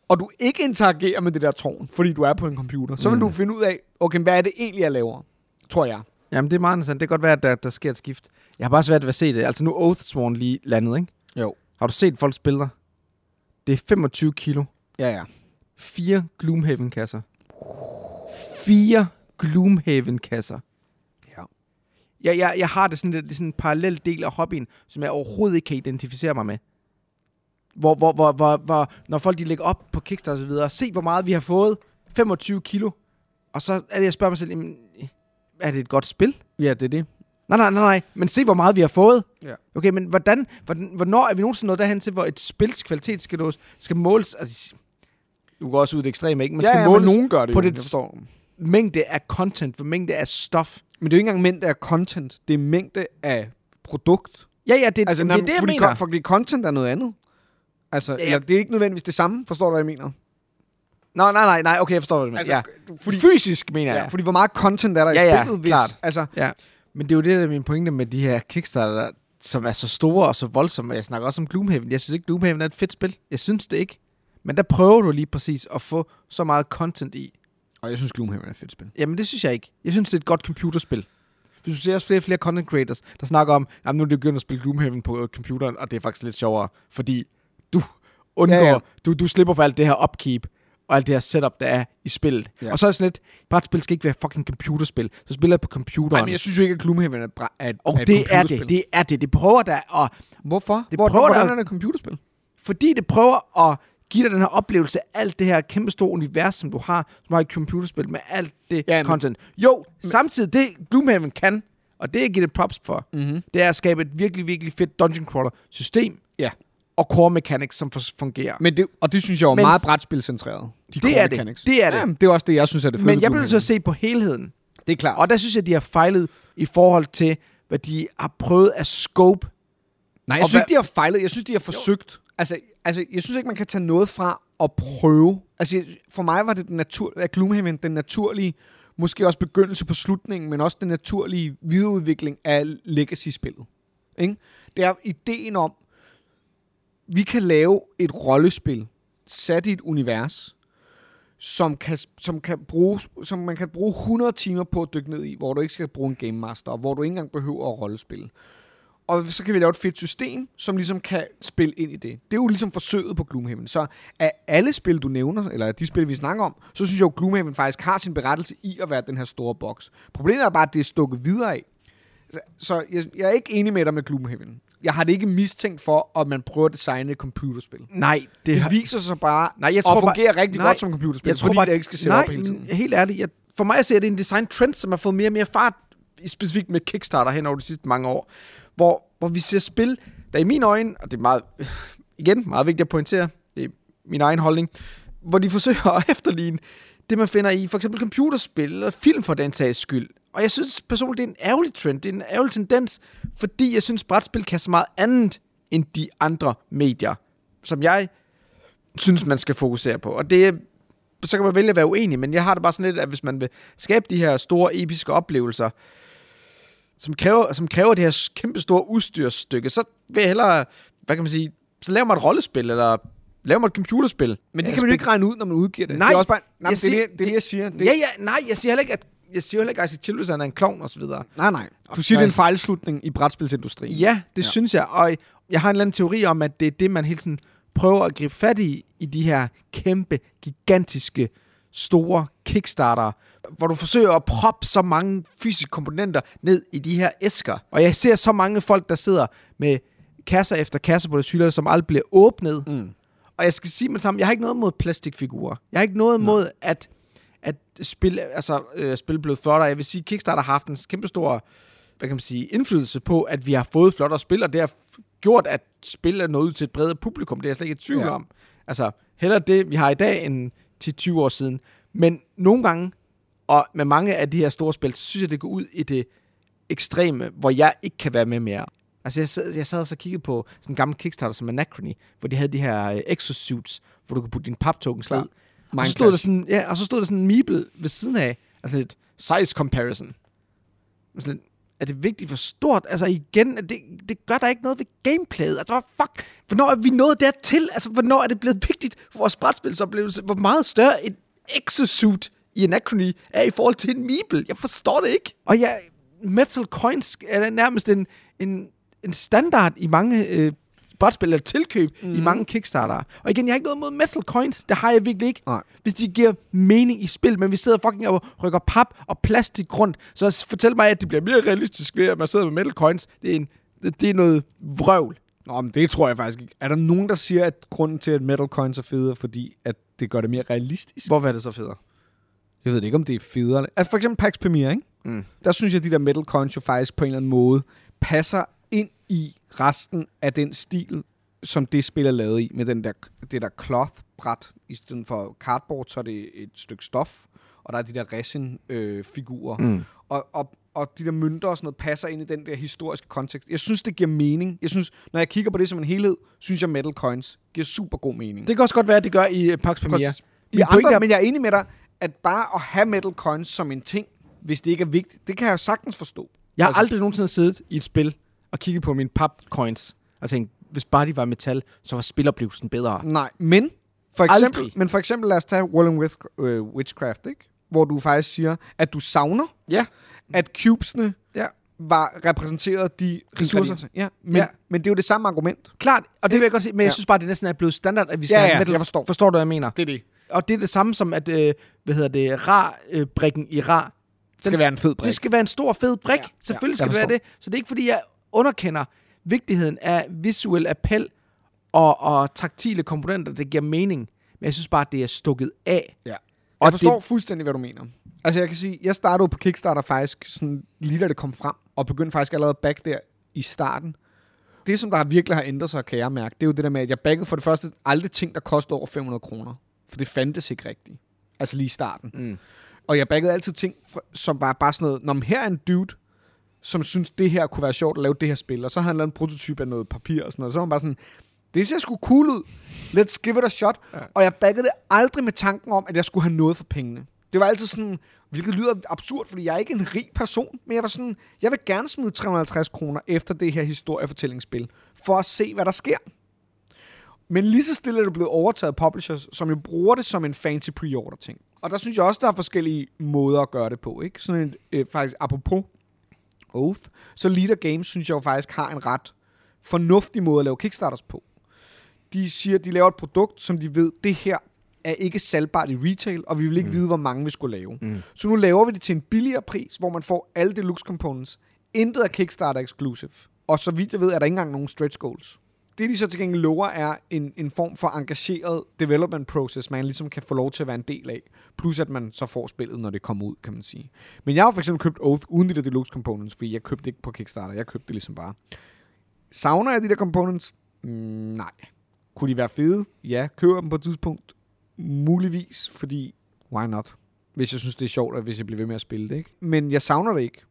og du ikke interagerer med det der tårn, fordi du er på en computer, så vil Mm. du finde ud af, okay, hvad er det egentlig, jeg laver? Tror jeg. Jamen, det er meget interessant. Det kan godt være, at der, der sker et skift. Jeg har bare svært ved at se det. Altså, nu Oathsworn lige landet, ikke? Jo. Har du set folks billeder? Det er 25 kilo. Ja, ja. Fire Gloomhaven-kasser. Fire Gloomhaven-kasser. Ja. Jeg, jeg, jeg har det sådan, det er sådan en parallel del af hobbyen, som jeg overhovedet ikke kan identificere mig med. Hvor, hvor, hvor, hvor, hvor når folk de lægger op på Kickstarter og så videre, se hvor meget vi har fået, 25 kilo, og så er det, jeg spørger mig selv, jamen, er det et godt spil? Ja, det er det. Nej, nej, nej, nej, men se hvor meget vi har fået. Ja. Okay, men hvordan, hvordan, hvornår er vi nogensinde nået derhen til, hvor et spils kvalitet skal, nås, skal måles? Altså, du går også ud i det ekstreme, ikke? Man ja, skal ja, måles nogen gør det på jo, det- mængde af content, mængde af stof. Men det er jo ikke engang mængde af content. Det er mængde af produkt. Ja, ja, det, Altså, det, det er det, jeg fordi, mener. fordi content er noget andet. Altså, Ja, ja, ja. eller, det er ikke nødvendigvis det samme. Forstår du, hvad jeg mener? Nå, nej, nej, nej, okay, jeg forstår, hvad du mener. Altså, ja. fordi- Fysisk, mener jeg. Ja, fordi hvor meget content er der Ja, i ja, spillet? Hvis, klart. Altså, Ja. Men det er jo det, der er min pointe med de her Kickstarter, som er så store og så voldsomme. Jeg snakker også om Gloomhaven. Jeg synes ikke, Gloomhaven er et fedt spil. Jeg synes det ikke. Men der prøver du lige præcis at få så meget content i. og jeg synes, Gloomhaven er et fedt spil. Jamen, det synes jeg ikke. Jeg synes, det er et godt computerspil. Hvis du ser også flere og flere content creators, der snakker om, at nu er det begyndt at spille Gloomhaven på øh, computeren, og det er faktisk lidt sjovere, fordi du undgår, Ja, ja, ja. ja. Du, du slipper for alt det her upkeep, og alt det her setup, der er i spillet. Ja. Og så er det sådan lidt, brætspil skal ikke være fucking computerspil. Så spiller jeg på computeren. Nej, men jeg synes jo ikke, at Gloomhaven er, bra- er, og er et det er det, det er det. Det prøver der at Hvorfor? Det Hvor, prøver hvordan der- er det et computerspil? fordi det prøver at give dig den her oplevelse af alt det her kæmpe store univers, som du har, som har et computerspil med alt det Ja, men- content. Jo, men, samtidig det Gloomhaven kan, og det er givet det props for, Mm-hmm. det er at skabe et virkelig, virkelig fedt dungeon crawler system Ja. Og core mechanics, som fungerer. Men det, og det synes jeg Men- meget brætspilcentreret. De core Det er det. mechanics. Det er det. Ja, det er også det, jeg synes er det fede Men jeg bliver nødt til at se på helheden. Det er klart. Og der synes jeg, de har fejlet i forhold til, hvad de har prøvet at scope. Nej, jeg Og synes ikke, de har fejlet. Jeg synes, de har forsøgt. Altså, altså, jeg synes ikke, man kan tage noget fra at prøve. Altså, for mig var det den natur, at Gloomhaven den naturlige, måske også begyndelse på slutningen, men også den naturlige videreudvikling af Legacy-spillet. Ikke? Det er ideen om, vi kan lave et rollespil sat i et univers, som, kan, som, kan bruge, som man kan bruge 100 timer på at dykke ned i, hvor du ikke skal bruge en Game Master, og hvor du ikke engang behøver at rollespille. Og så kan vi lave et fedt system, som ligesom kan spille ind i det. Det er jo ligesom forsøget på Gloomhaven. Så af alle spil, du nævner, eller de spil, vi snakker om, så synes jeg jo, at Gloomhaven faktisk har sin berettelse i at være den her store boks. Problemet er bare, at det er stukket videre af. Så, jeg, jeg er ikke enig med dig med Gloomhaven. Jeg har det ikke mistænkt for, at man prøver at designe et computerspil. Nej, det, Det har, viser sig bare Nej, jeg at tror fungere bare- rigtig nej, godt som computerspil, jeg tror fordi bare, det ikke skal sætte nej, op hele tiden. helt ærligt, jeg, for mig ser det en design trend, som har fået mere og mere fart, specifikt med Kickstarter hen over de sidste mange år, hvor, hvor vi ser spil, der i mine øjne, og det er meget, igen, meget vigtigt at pointere, det er min egen holdning, hvor de forsøger at efterligne det, man finder i for eksempel computerspil eller film for den sags skyld. Og jeg synes personligt, det er en ærgerlig trend, det er en ærgerlig tendens, fordi jeg synes, brætspil kan så meget andet end de andre medier, som jeg synes, man skal fokusere på. Og det så kan man vælge at være uenig, men jeg har det bare sådan lidt, at hvis man vil skabe de her store episke oplevelser, som kræver, som kræver det her kæmpe store udstyrsstykke, så vil jeg hellere, hvad kan man sige, så laver man et rollespil, eller laver man et computerspil. Men det kan man jo ikke regne ud, når man udgiver det. Nej, det er også bare, nej, det, er siger- det, det, det, jeg siger. Det, Ja, ja, nej, jeg siger heller ikke, at jeg siger heller ikke, at Isaac Childress er en klovn og så videre. Nej, nej. Du siger, det er en fejlslutning i brætspilsindustrien. Ja, det Ja. synes jeg. Og jeg har en eller anden teori om, at det er det, man hele tiden prøver at gribe fat i, i de her kæmpe, gigantiske, store Kickstarter, hvor du forsøger at proppe så mange fysiske komponenter ned i de her æsker. Og jeg ser så mange folk, der sidder med kasser efter kasser på deres hylder, som aldrig bliver åbnet. Mm. Og jeg skal sige med det samme, jeg har ikke noget mod plastikfigurer. Jeg har ikke noget mod, at, at spil, altså, øh, spil blevet flottere. Jeg vil sige, Kickstarter har haft en kæmpe stor hvad kan man sige, indflydelse på, at vi har fået flottere spil, og det har gjort, at spil er nået ud til et bredere publikum. Det er jeg slet ikke i tvivl Ja. om. Altså, heller det, vi har i dag, end til 20 år siden. Men nogle gange, og med mange af de her store spil, så synes jeg, det går ud i det ekstreme, hvor jeg ikke kan være med mere. Altså, jeg sad, jeg sad og så kiggede på sådan en gammel Kickstarter som Anachrony, hvor de havde de her øh, exosuits, hvor du kunne putte dine paptokens ned. Og så, stod der sådan, ja, og så stod der sådan en meeple ved siden af, altså lidt size comparison. Altså lidt, er det vigtigt for stort? Altså igen, det, det gør der ikke noget ved gameplayet. Altså, hvor fuck, hvornår er vi nået dertil? Altså, hvornår er det blevet vigtigt for vores brætspilsoplevelse? Hvor meget større et exosuit i Anachrony er i forhold til en meeple? Jeg forstår det ikke. Og jeg, metal coins er nærmest en, en, en standard i mange øh, brætspil, eller tilkøb mm. i Mhm. mange Kickstarter. Og igen, jeg har ikke noget mod metal coins. Det har jeg virkelig ikke. Nej. Hvis de giver mening i spil, men vi sidder fucking og rykker pap og plastik rundt, så fortæl mig, at det bliver mere realistisk ved, at man sidder med metal coins. Det er, en, det, det er noget vrøvl. Nå, men det tror jeg faktisk ikke. Er der nogen, der siger, at grunden til, at metal coins er federe, er fordi at det gør det mere realistisk? Hvorfor er det så federe? Jeg ved ikke, om det er federe. Altså for eksempel Pax Premier, ikke? Mm. Der synes jeg, at de der metal coins jo faktisk på en eller anden måde passer ind i resten af den stil, som det spil er lavet i, med den der, det der cloth-bræt. I stedet for cardboard, så er det et stykke stof, og der er de der resin-figurer. Mm. og, og, og de der mønter og sådan noget passer ind i den der historiske kontekst. Jeg synes, det giver mening. Jeg synes, når jeg kigger på det som en helhed, synes jeg, metal coins giver super god mening. Det kan også godt være, at det gør i uh, Pax Premier. Pointe andre, er- men jeg er enig med dig, at bare at have metal coins som en ting, hvis det ikke er vigtigt, det kan jeg jo sagtens forstå. Jeg har Altså- aldrig nogensinde siddet i et spil og kigget på mine papcoins og tænkt, hvis bare de var metal, så var spiloplevelsen bedre. Nej, men for eksempel, Aldrig. men for eksempel lad os tage World with, øh, Witchcraft, ikke? hvor du faktisk siger, at du savner, Ja. at cubesene Ja. var repræsenteret de Ressourcer. Ja, men, Ja. men det er jo det samme argument. Klart, og det vil jeg godt sige, men jeg Ja. synes bare, det næsten er blevet standard, at vi skal Ja, have ja, metal. jeg forstår. Forstår du, hvad jeg mener? Det er det. Og det er det samme som, at, øh, hvad hedder det, rar-brikken i rar. Det skal være en fed brik. Det skal være en stor, fed brik. Ja, Selvfølgelig ja, skal jeg det være det. Så det er ikke, fordi jeg underkender vigtigheden af visuel appel og, og taktile komponenter, det giver mening. Men jeg synes bare, at det er stukket af. Ja. Og Jeg forstår det- fuldstændig, hvad du mener. Altså, jeg kan sige, jeg startede på Kickstarter faktisk sådan lige da det kom frem, og begyndte faktisk allerede back der i starten. Det, som der virkelig har ændret sig, kan jeg mærke, det er jo det der med, at jeg backede for det første aldrig ting, der kostede over 500 kroner. For det fandtes ikke rigtigt. Altså lige i starten. Mm. Og jeg backede altid ting, som var bare sådan noget, Nå, her er en dude, som synes, det her kunne være sjovt at lave det her spil. Og så har han lavet en prototype af noget papir og sådan noget. Så var man bare sådan, det ser sgu cool ud. Let's give it a shot. Ja. Og jeg backede det aldrig med tanken om, at jeg skulle have noget for pengene. Det var altid sådan, hvilket lyder absurd, fordi jeg er ikke en rig person, men jeg var sådan, jeg vil gerne smide 350 kroner efter det her historiefortællingsspil, for at se, hvad der sker. Men lige så stille er det blevet overtaget af publishers, som jo bruger det som en fancy pre-order ting. Og der synes jeg også, der er forskellige måder at gøre det på. Ikke? Sådan en, øh, faktisk apropos Oath, så Leader Games synes jeg jo faktisk har en ret fornuftig måde at lave Kickstarters på. De siger, at de laver et produkt, som de ved, det her er ikke salgbart i retail, og vi vil ikke mm. vide, hvor mange vi skulle lave. Mm. Så nu laver vi det til en billigere pris, hvor man får alle deluxe components. Intet er Kickstarter exclusive. Og så vidt jeg ved, er der ikke engang nogen stretch goals. Det de så til gengæld lover er en, en form for engageret development process, man ligesom kan få lov til at være en del af. Plus at man så får spillet, når det kommer ud, kan man sige. Men jeg har for eksempel købt Oath uden de der deluxe components, fordi jeg købte ikke på Kickstarter. Jeg købte det ligesom bare. Savner jeg de der components? Mm, nej. Kunne de være fede? Ja. Køber dem på et tidspunkt? Muligvis, fordi why not? Hvis jeg synes, det er sjovt, og hvis jeg bliver ved med at spille det, ikke? Men jeg savner det ikke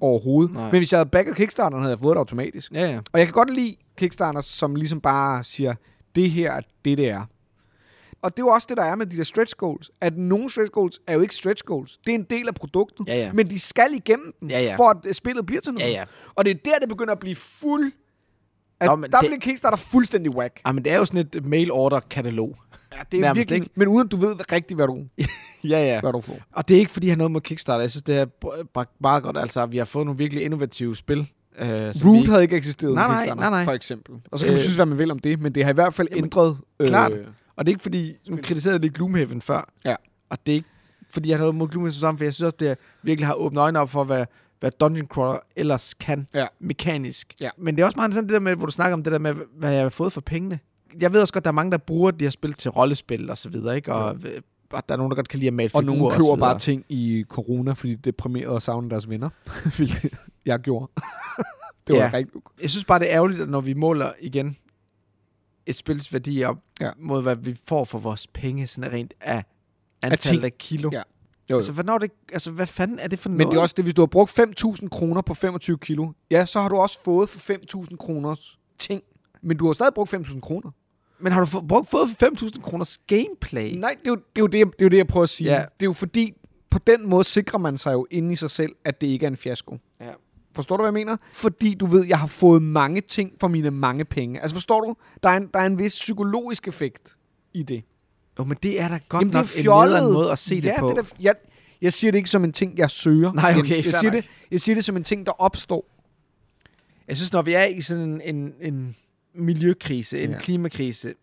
overhovedet. Nej. Men hvis jeg havde backet Kickstarter, havde jeg fået det automatisk. Ja, ja. Og jeg kan godt lide Kickstarter, som ligesom bare siger, det her er det, det er. Og det er jo også det, der er med de der stretch goals. At nogle stretch goals er jo ikke stretch goals. Det er en del af produktet. Ja, ja. Men de skal igennem den, Ja, ja. for at øh, spillet bliver til noget. Ja, ja. Og det er der, det begynder at blive fuld... At Nå, men der det- bliver Kickstarter fuldstændig whack. Ah, men det er jo sådan et mail-order-katalog. Ja, det er Nærmest virkelig... ikke. Men uden at du ved rigtigt, hvad du, ja, ja. hvad du får. Og det er ikke, fordi han har noget mod Kickstarter. Jeg synes, det er br- bragt meget godt. Altså, vi har fået nogle virkelig innovative spil. Øh, som Root vi... havde ikke eksisteret Nej, nej, nej, nej. for eksempel. Og så kan man Øh, synes, hvad man vil om det, men det har i hvert fald jamen, ændret... klart. Og det er ikke, fordi... Nu kritiserede det Gloomhaven før. Ja. Og det er ikke, fordi jeg har noget mod Gloomhaven sådan, for jeg synes også, det virkelig har åbnet øjnene op for, hvad, hvad Dungeon Crawler ellers kan Ja. mekanisk. Ja. Men det er også meget sådan det der med, hvor du snakker om det der med, hvad jeg har fået for pengene. Jeg ved også godt, der er mange, der bruger de her spil til rollespil og så videre, ikke? Og, øh, og der er nogen, der godt kan lide at male Og figurer nogle så køber bare ting i corona, fordi de er deprimerede og savner deres venner. Hvilket jeg gjorde. det var Ja. rigtig... Jeg synes bare, det er ærgerligt, at når vi måler igen et spils værdi op Ja. mod, hvad vi får for vores penge, sådan rent af antallet af kilo. Ja. Jo, jo. Altså, hvornår det, altså, hvad fanden er det for Men noget? det er også det, hvis du har brugt 5.000 kroner på 25 kilo, ja, så har du også fået for 5.000 kroners ting. Men du har stadig brugt 5.000 kroner. Men har du få, brugt, fået for 5.000 kroners gameplay? Nej, det er, jo, det, er jo det, jeg- det er jo det, jeg prøver at sige. Ja. Det er jo fordi, på den måde sikrer man sig jo inde i sig selv, at det ikke er en fiasko. Ja. Forstår du, hvad jeg mener? Fordi du ved, jeg har fået mange ting for mine mange penge. Altså forstår du? Der er en, der er en vis psykologisk effekt i det. Jo, men det er da godt Jamen, nok det er en fjollet. måde at se ja, det på. Det er da, jeg, Jeg siger det ikke som en ting, jeg søger. Nej, okay, jeg, fair siger det, jeg siger det som en ting, der opstår. Jeg synes, når vi er i sådan en, en, en miljøkrise, en Ja. klimakrise,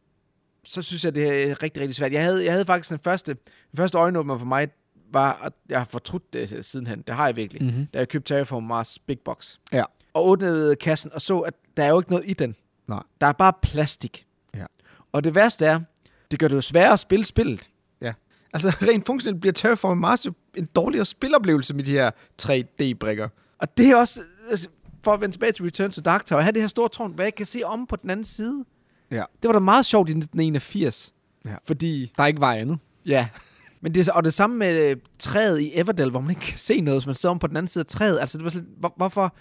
så synes jeg, det er rigtig, rigtig svært. Jeg havde, jeg havde faktisk den første, den første øjenåbner for mig, var, at jeg har fortrudt det sidenhen. Det har jeg virkelig. Mm-hmm. Da jeg købte Terraform Mars Big Box. Ja. Og åbnede kassen og så, at der er jo ikke noget i den. Nej. Der er bare plastik. Ja. Og det værste er, det gør det jo sværere at spille spillet. Ja. Altså rent funktionelt bliver Terraform Mars jo en dårligere spiloplevelse med de her 3D-brikker. Og det er også, altså, for at vende tilbage til Return to Dark Tower, at have det her store tårn, hvad jeg kan se om på den anden side. Ja. Det var da meget sjovt i 1981. Ja. Fordi, Der er ikke vej andet. ja. Men det, og det samme med øh, træet i Everdell, hvor man ikke kan se noget, hvis man sidder om på den anden side af træet. Altså, det var sådan, hvor, hvorfor...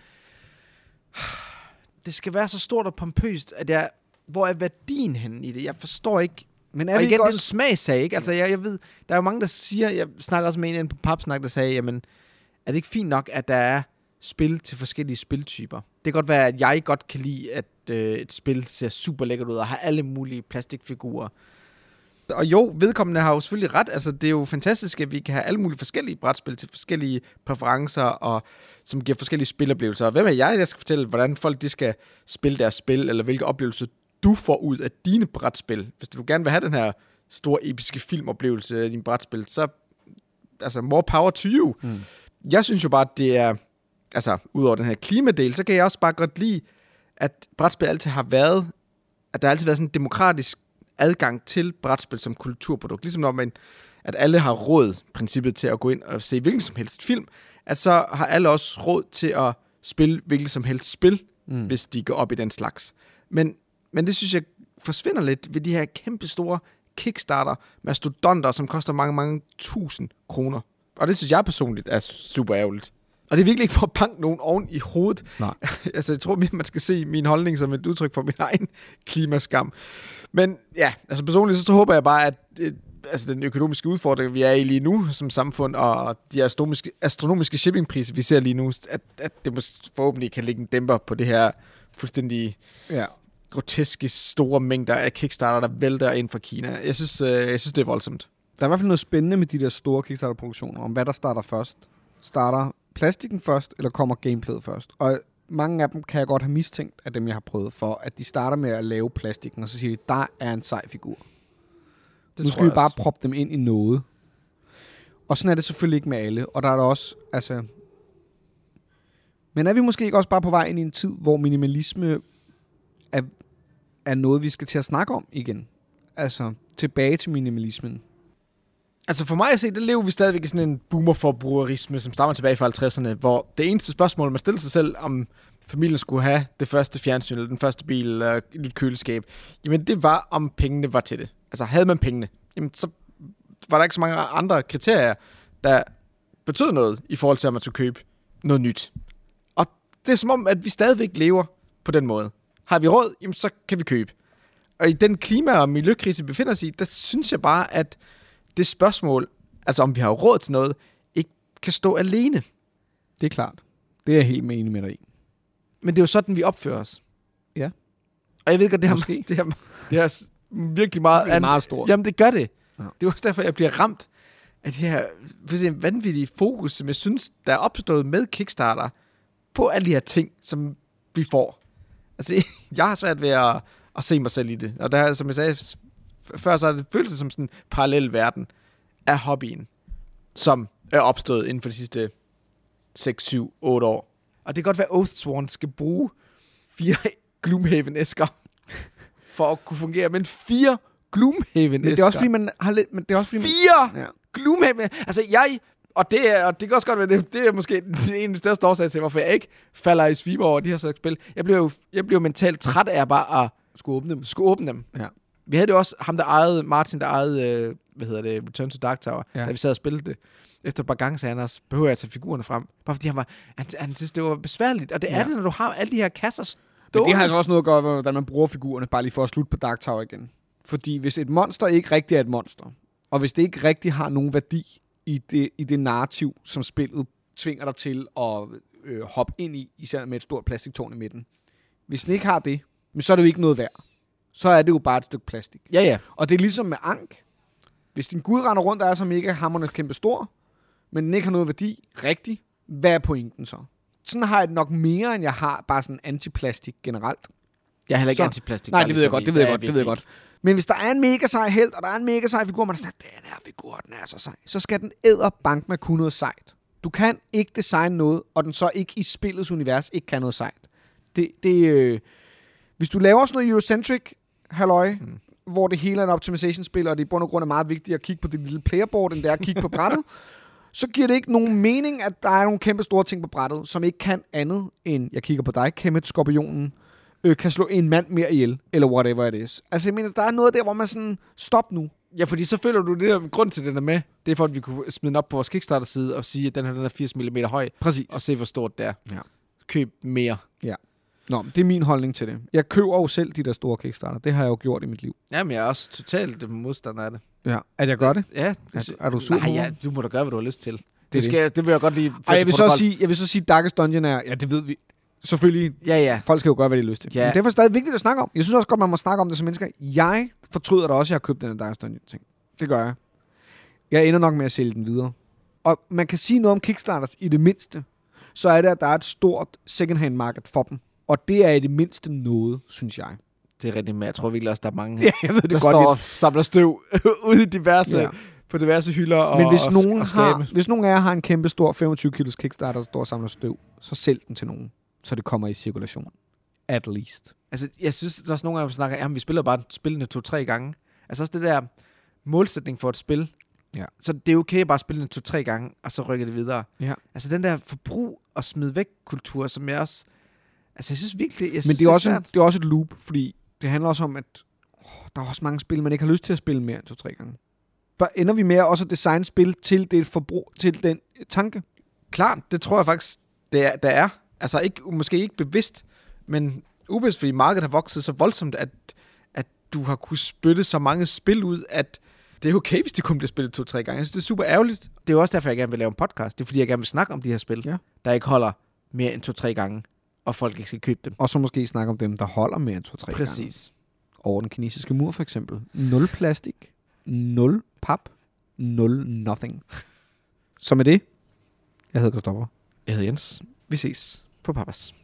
Det skal være så stort og pompøst, at jeg... Hvor er værdien henne i det? Jeg forstår ikke... Men Er og vi igen, ikke det er en også... smagsag, ikke? Altså, jeg, jeg ved, der er jo mange, der siger... Jeg snakker også med en på Papsnak, der sagde, jamen, er det ikke fint nok, at der er spil til forskellige spiltyper? Det kan godt være, at jeg godt kan lide, at øh, et spil ser super lækkert ud og har alle mulige plastikfigurer. Og jo, vedkommende har jo selvfølgelig ret. Altså, det er jo fantastisk, at vi kan have alle mulige forskellige brætspil til forskellige præferencer, og som giver forskellige spiloplevelser. Og hvem er jeg, der skal fortælle, hvordan folk de skal spille deres spil, eller hvilke oplevelser du får ud af dine brætspil. Hvis du gerne vil have den her store, episke filmoplevelse af din brætspil, så altså, more power to you. Mm. Jeg synes jo bare, at det er, altså, udover den her klimadel, så kan jeg også bare godt lide, at brætspil altid har været, at der altid har været sådan en demokratisk adgang til brætspil som kulturprodukt. Ligesom når man, at alle har råd, princippet til at gå ind og se hvilken som helst film, at så har alle også råd til at spille hvilket som helst spil, mm. hvis de går op i den slags. Men, men det synes jeg forsvinder lidt ved de her kæmpe store Kickstarter mastodonter, som koster mange, mange tusind kroner. Og det synes jeg personligt er super ærgerligt. Og det er virkelig ikke for at banke nogen oven i hovedet. Nej. altså, jeg tror mere, man skal se min holdning som et udtryk for min egen klimaskam. Men ja, altså personligt så, så håber jeg bare, at øh, altså, den økonomiske udfordring, vi er i lige nu som samfund, og de astronomiske, astronomiske shippingpriser, vi ser lige nu, at, at det måske forhåbentlig kan lægge en dæmper på det her fuldstændig Ja. groteske store mængder af Kickstarter, der vælter ind fra Kina. Jeg synes, øh, jeg synes det er voldsomt. Der er i hvert fald noget spændende med de der store Kickstarter-produktioner, om hvad der starter først. Starter plastikken først, eller kommer gameplayet først? Og mange af dem kan jeg godt have mistænkt af dem, jeg har prøvet, for at de starter med at lave plastikken, og så siger de, der er en sej figur. Det nu skal vi bare også. proppe dem ind i noget. Og sådan er det selvfølgelig ikke med alle. Og der er der også, altså... Men er vi måske ikke også bare på vej ind i en tid, hvor minimalisme er, er noget, vi skal til at snakke om igen? Altså, tilbage til minimalismen. Altså for mig at se, der lever vi stadigvæk i sådan en boomerforbrugerisme, som stammer tilbage fra 50'erne, hvor det eneste spørgsmål, man stiller sig selv, om familien skulle have det første fjernsyn, eller den første bil, eller et nyt køleskab, jamen det var, om pengene var til det. Altså havde man pengene, jamen så var der ikke så mange andre kriterier, der betød noget i forhold til, at man skulle købe noget nyt. Og det er som om, at vi stadigvæk lever på den måde. Har vi råd, jamen så kan vi købe. Og i den klima- og miljøkrise, vi befinder os i, der synes jeg bare, at det spørgsmål, altså om vi har råd til noget, ikke kan stå alene. Det er klart. Det er jeg helt enig med dig i. Men det er jo sådan, vi opfører os. Ja. Og jeg ved godt, det har, det har, det har virkelig meget... Det er meget stort. Jamen, det gør det. Ja. Det er også derfor, jeg bliver ramt af det her fuldstændig vanvittige fokus, som jeg synes, der er opstået med Kickstarter på alle de her ting, som vi får. Altså, jeg har svært ved at, at se mig selv i det. Og der, som jeg sagde før, så er det følelse som sådan en parallel verden af hobbyen, som er opstået inden for de sidste 6, 7, 8 år. Og det kan godt være, at Oathsworn skal bruge fire Gloomhaven-æsker for at kunne fungere, men fire Gloomhaven-æsker. Men det er også fordi, man har lidt... Men det er også fordi, man, Fire ja. Gloomhaven. Altså, jeg... Og det, er, og det kan også godt være, det, det er måske en af de største årsager til, hvorfor jeg ikke falder i sviber over de her slags spil. Jeg bliver jo jeg bliver mentalt træt af bare at skulle åbne dem. skulle åbne dem. Ja. Vi havde det også, ham der ejede, Martin der ejede, øh, hvad hedder det, Return to Dark Tower, Ja. da vi sad og spillede det. Efter et par gange sagde han også, behøver jeg at tage figurerne frem? Bare fordi han var, han, han synes, det var besværligt. Og det er Ja. det, når du har alle de her kasser Men stående. det har altså også noget at gøre med, hvordan man bruger figurerne, bare lige for at slutte på Dark Tower igen. Fordi hvis et monster ikke rigtig er et monster, og hvis det ikke rigtig har nogen værdi i det, i det narrativ, som spillet tvinger dig til at øh, hoppe ind i, især med et stort plastiktårn i midten. Hvis den ikke har det, men så er det jo ikke noget værd. Så er det jo bare et stykke plastik. Ja, ja. Og det er ligesom med Ank. Hvis din gud render rundt og er så mega hammerne kæmpe stor, men den ikke har noget værdi, rigtigt, hvad er pointen så? Sådan har jeg det nok mere, end jeg har bare sådan antiplastik generelt. Jeg er heller ikke Så- antiplastik. Nej, det ved jeg ligesom godt, det ved jeg godt, det ved jeg godt. Men hvis der er en mega sej held, og der er en mega sej figur, man er sådan, den her figur, den er så sej, så skal den æder bank med kunne noget sejt. Du kan ikke designe noget, og den så ikke i spillets univers ikke kan noget sejt. Det, det, øh, hvis du laver sådan noget Eurocentric, halløj, mm. hvor det hele er en optimization-spil, og det i bund og grund er meget vigtigt at kigge på det lille playerboard, end det er at kigge på brættet, så giver det ikke nogen mening, at der er nogle kæmpe store ting på brættet, som ikke kan andet end, jeg kigger på dig, Kemet, Skorpionen, øh, kan slå en mand mere ihjel, eller whatever it is. Altså, jeg mener, der er noget der, hvor man sådan, stop nu. Ja, fordi så føler du, det der grund til, den er med, det er for, at vi kunne smide den op på vores Kickstarter-side og sige, at den her den er 80 mm høj, Præcis. og se, hvor stort det er. Ja. Køb mere. Nå, det er min holdning til det. Jeg køber jo selv de der store Kickstarter. Det har jeg jo gjort i mit liv. Jamen, jeg er også totalt modstander af det. Ja. At jeg gør det? Ja. Er- er du sur Nej, ja, du må da gøre, hvad du har lyst til. Det, det. skal, det vil jeg godt lige... Ej, jeg vil så sige, jeg vil så sige, Darkest Dungeon er, ja, det ved vi. Selvfølgelig, Ja, ja. folk skal jo gøre, hvad de har lyst til. Ja. Men det er stadig vigtigt at snakke om. Jeg synes også godt, man må snakke om det som mennesker. Jeg fortryder da også, at jeg har købt den Darkest Dungeon ting. Det gør jeg. Jeg ender nok med at sælge den videre. Og man kan sige noget om Kickstarters i det mindste. Så er det, at der er et stort second-hand market for dem. Og det er i det mindste noget, synes jeg. Det er rigtigt, men jeg tror virkelig også, der er mange her, Ja, jeg ved det der godt. står lidt. og samler støv ude i diverse, Ja. på diverse hylder og, Men hvis og, nogen, og har, hvis nogen af jer har en kæmpe stor 25 kilos Kickstarter, der står og samler støv, så sælg den til nogen, så det kommer i cirkulation. At least. Altså, jeg synes, der er også nogle gange, der snakker, jamen, vi spiller bare spillene to-tre gange. Altså også det der målsætning for et spil. Ja. Så det er okay at bare spille det to-tre gange, og så rykke det videre. Ja. Altså den der forbrug og smid væk kultur, som jeg også... Altså jeg synes virkelig, jeg synes, Men det er, også, svært. en, det er også et loop, fordi det handler også om, at åh, der er også mange spil, man ikke har lyst til at spille mere end to-tre gange. Der ender vi med at også at designe spil til det forbrug, til den tanke. Klart, det tror jeg faktisk, det er, der er. Altså ikke, måske ikke bevidst, men ubevidst, fordi markedet har vokset så voldsomt, at, at du har kunnet spytte så mange spil ud, at det er okay, hvis de kun bliver spillet to-tre gange. Jeg synes, det er super ærgerligt. Det er jo også derfor, jeg gerne vil lave en podcast. Det er fordi, jeg gerne vil snakke om de her spil, Ja. der ikke holder mere end to-tre gange, og folk ikke skal købe dem. Og så måske snakke om dem, der holder mere end to-tre gange. Præcis. Over den kinesiske mur for eksempel. Nul plastik. Nul pap. Nul nothing. Så med det, jeg hedder Christoffer. Jeg hedder Jens. Vi ses på Papas.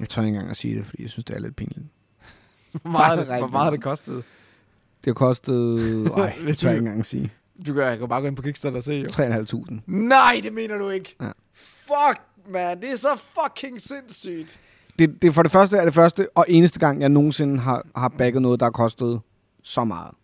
Jeg tør ikke engang at sige det, fordi jeg synes, det er lidt pinligt. Hvor meget, hvor meget det kostet? Det har kostet... Nej, det tør jeg ikke engang at sige. Du kan, jeg kan bare gå ind på Kickstarter og se, jo. 3.500. Nej, det mener du ikke. Ja. Fuck, man. Det er så fucking sindssygt. Det, det for det første er det første og eneste gang, jeg nogensinde har, har bagget noget, der har kostet så meget.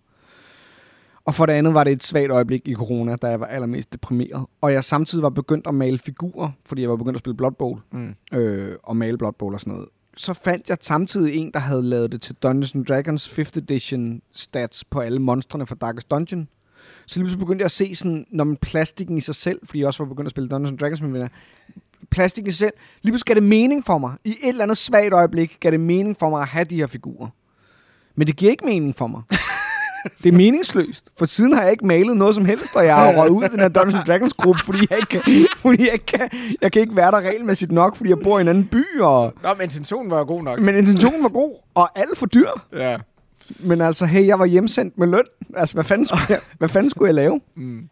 Og for det andet var det et svagt øjeblik i corona, da jeg var allermest deprimeret. Og jeg samtidig var begyndt at male figurer, fordi jeg var begyndt at spille Blood Bowl. Mm. øh, og male Blood Bowl og sådan noget. Så fandt jeg samtidig en, der havde lavet det til Dungeons and Dragons 5th edition stats på alle monstrene fra Darkest Dungeon. Så lige pludselig begyndte jeg at se sådan, når man plastikken i sig selv, fordi jeg også var begyndt at spille Dungeons and Dragons med venner, plastikken i sig selv, lige pludselig gav det mening for mig. I et eller andet svagt øjeblik gav det mening for mig at have de her figurer. Men det giver ikke mening for mig. Det er meningsløst. For siden har jeg ikke malet noget som helst, og jeg har røget ud i den her Dungeons and Dragons gruppe, fordi jeg ikke kan, fordi jeg ikke kan, jeg kan ikke være der regelmæssigt nok, fordi jeg bor i en anden by, og, Nå, men intentionen var god nok. men intentionen var god, og alt for dyr. Ja. Men altså, hey, jeg var hjemsendt med løn. Altså, hvad fanden skulle jeg, hvad fanden skulle jeg lave? Mm.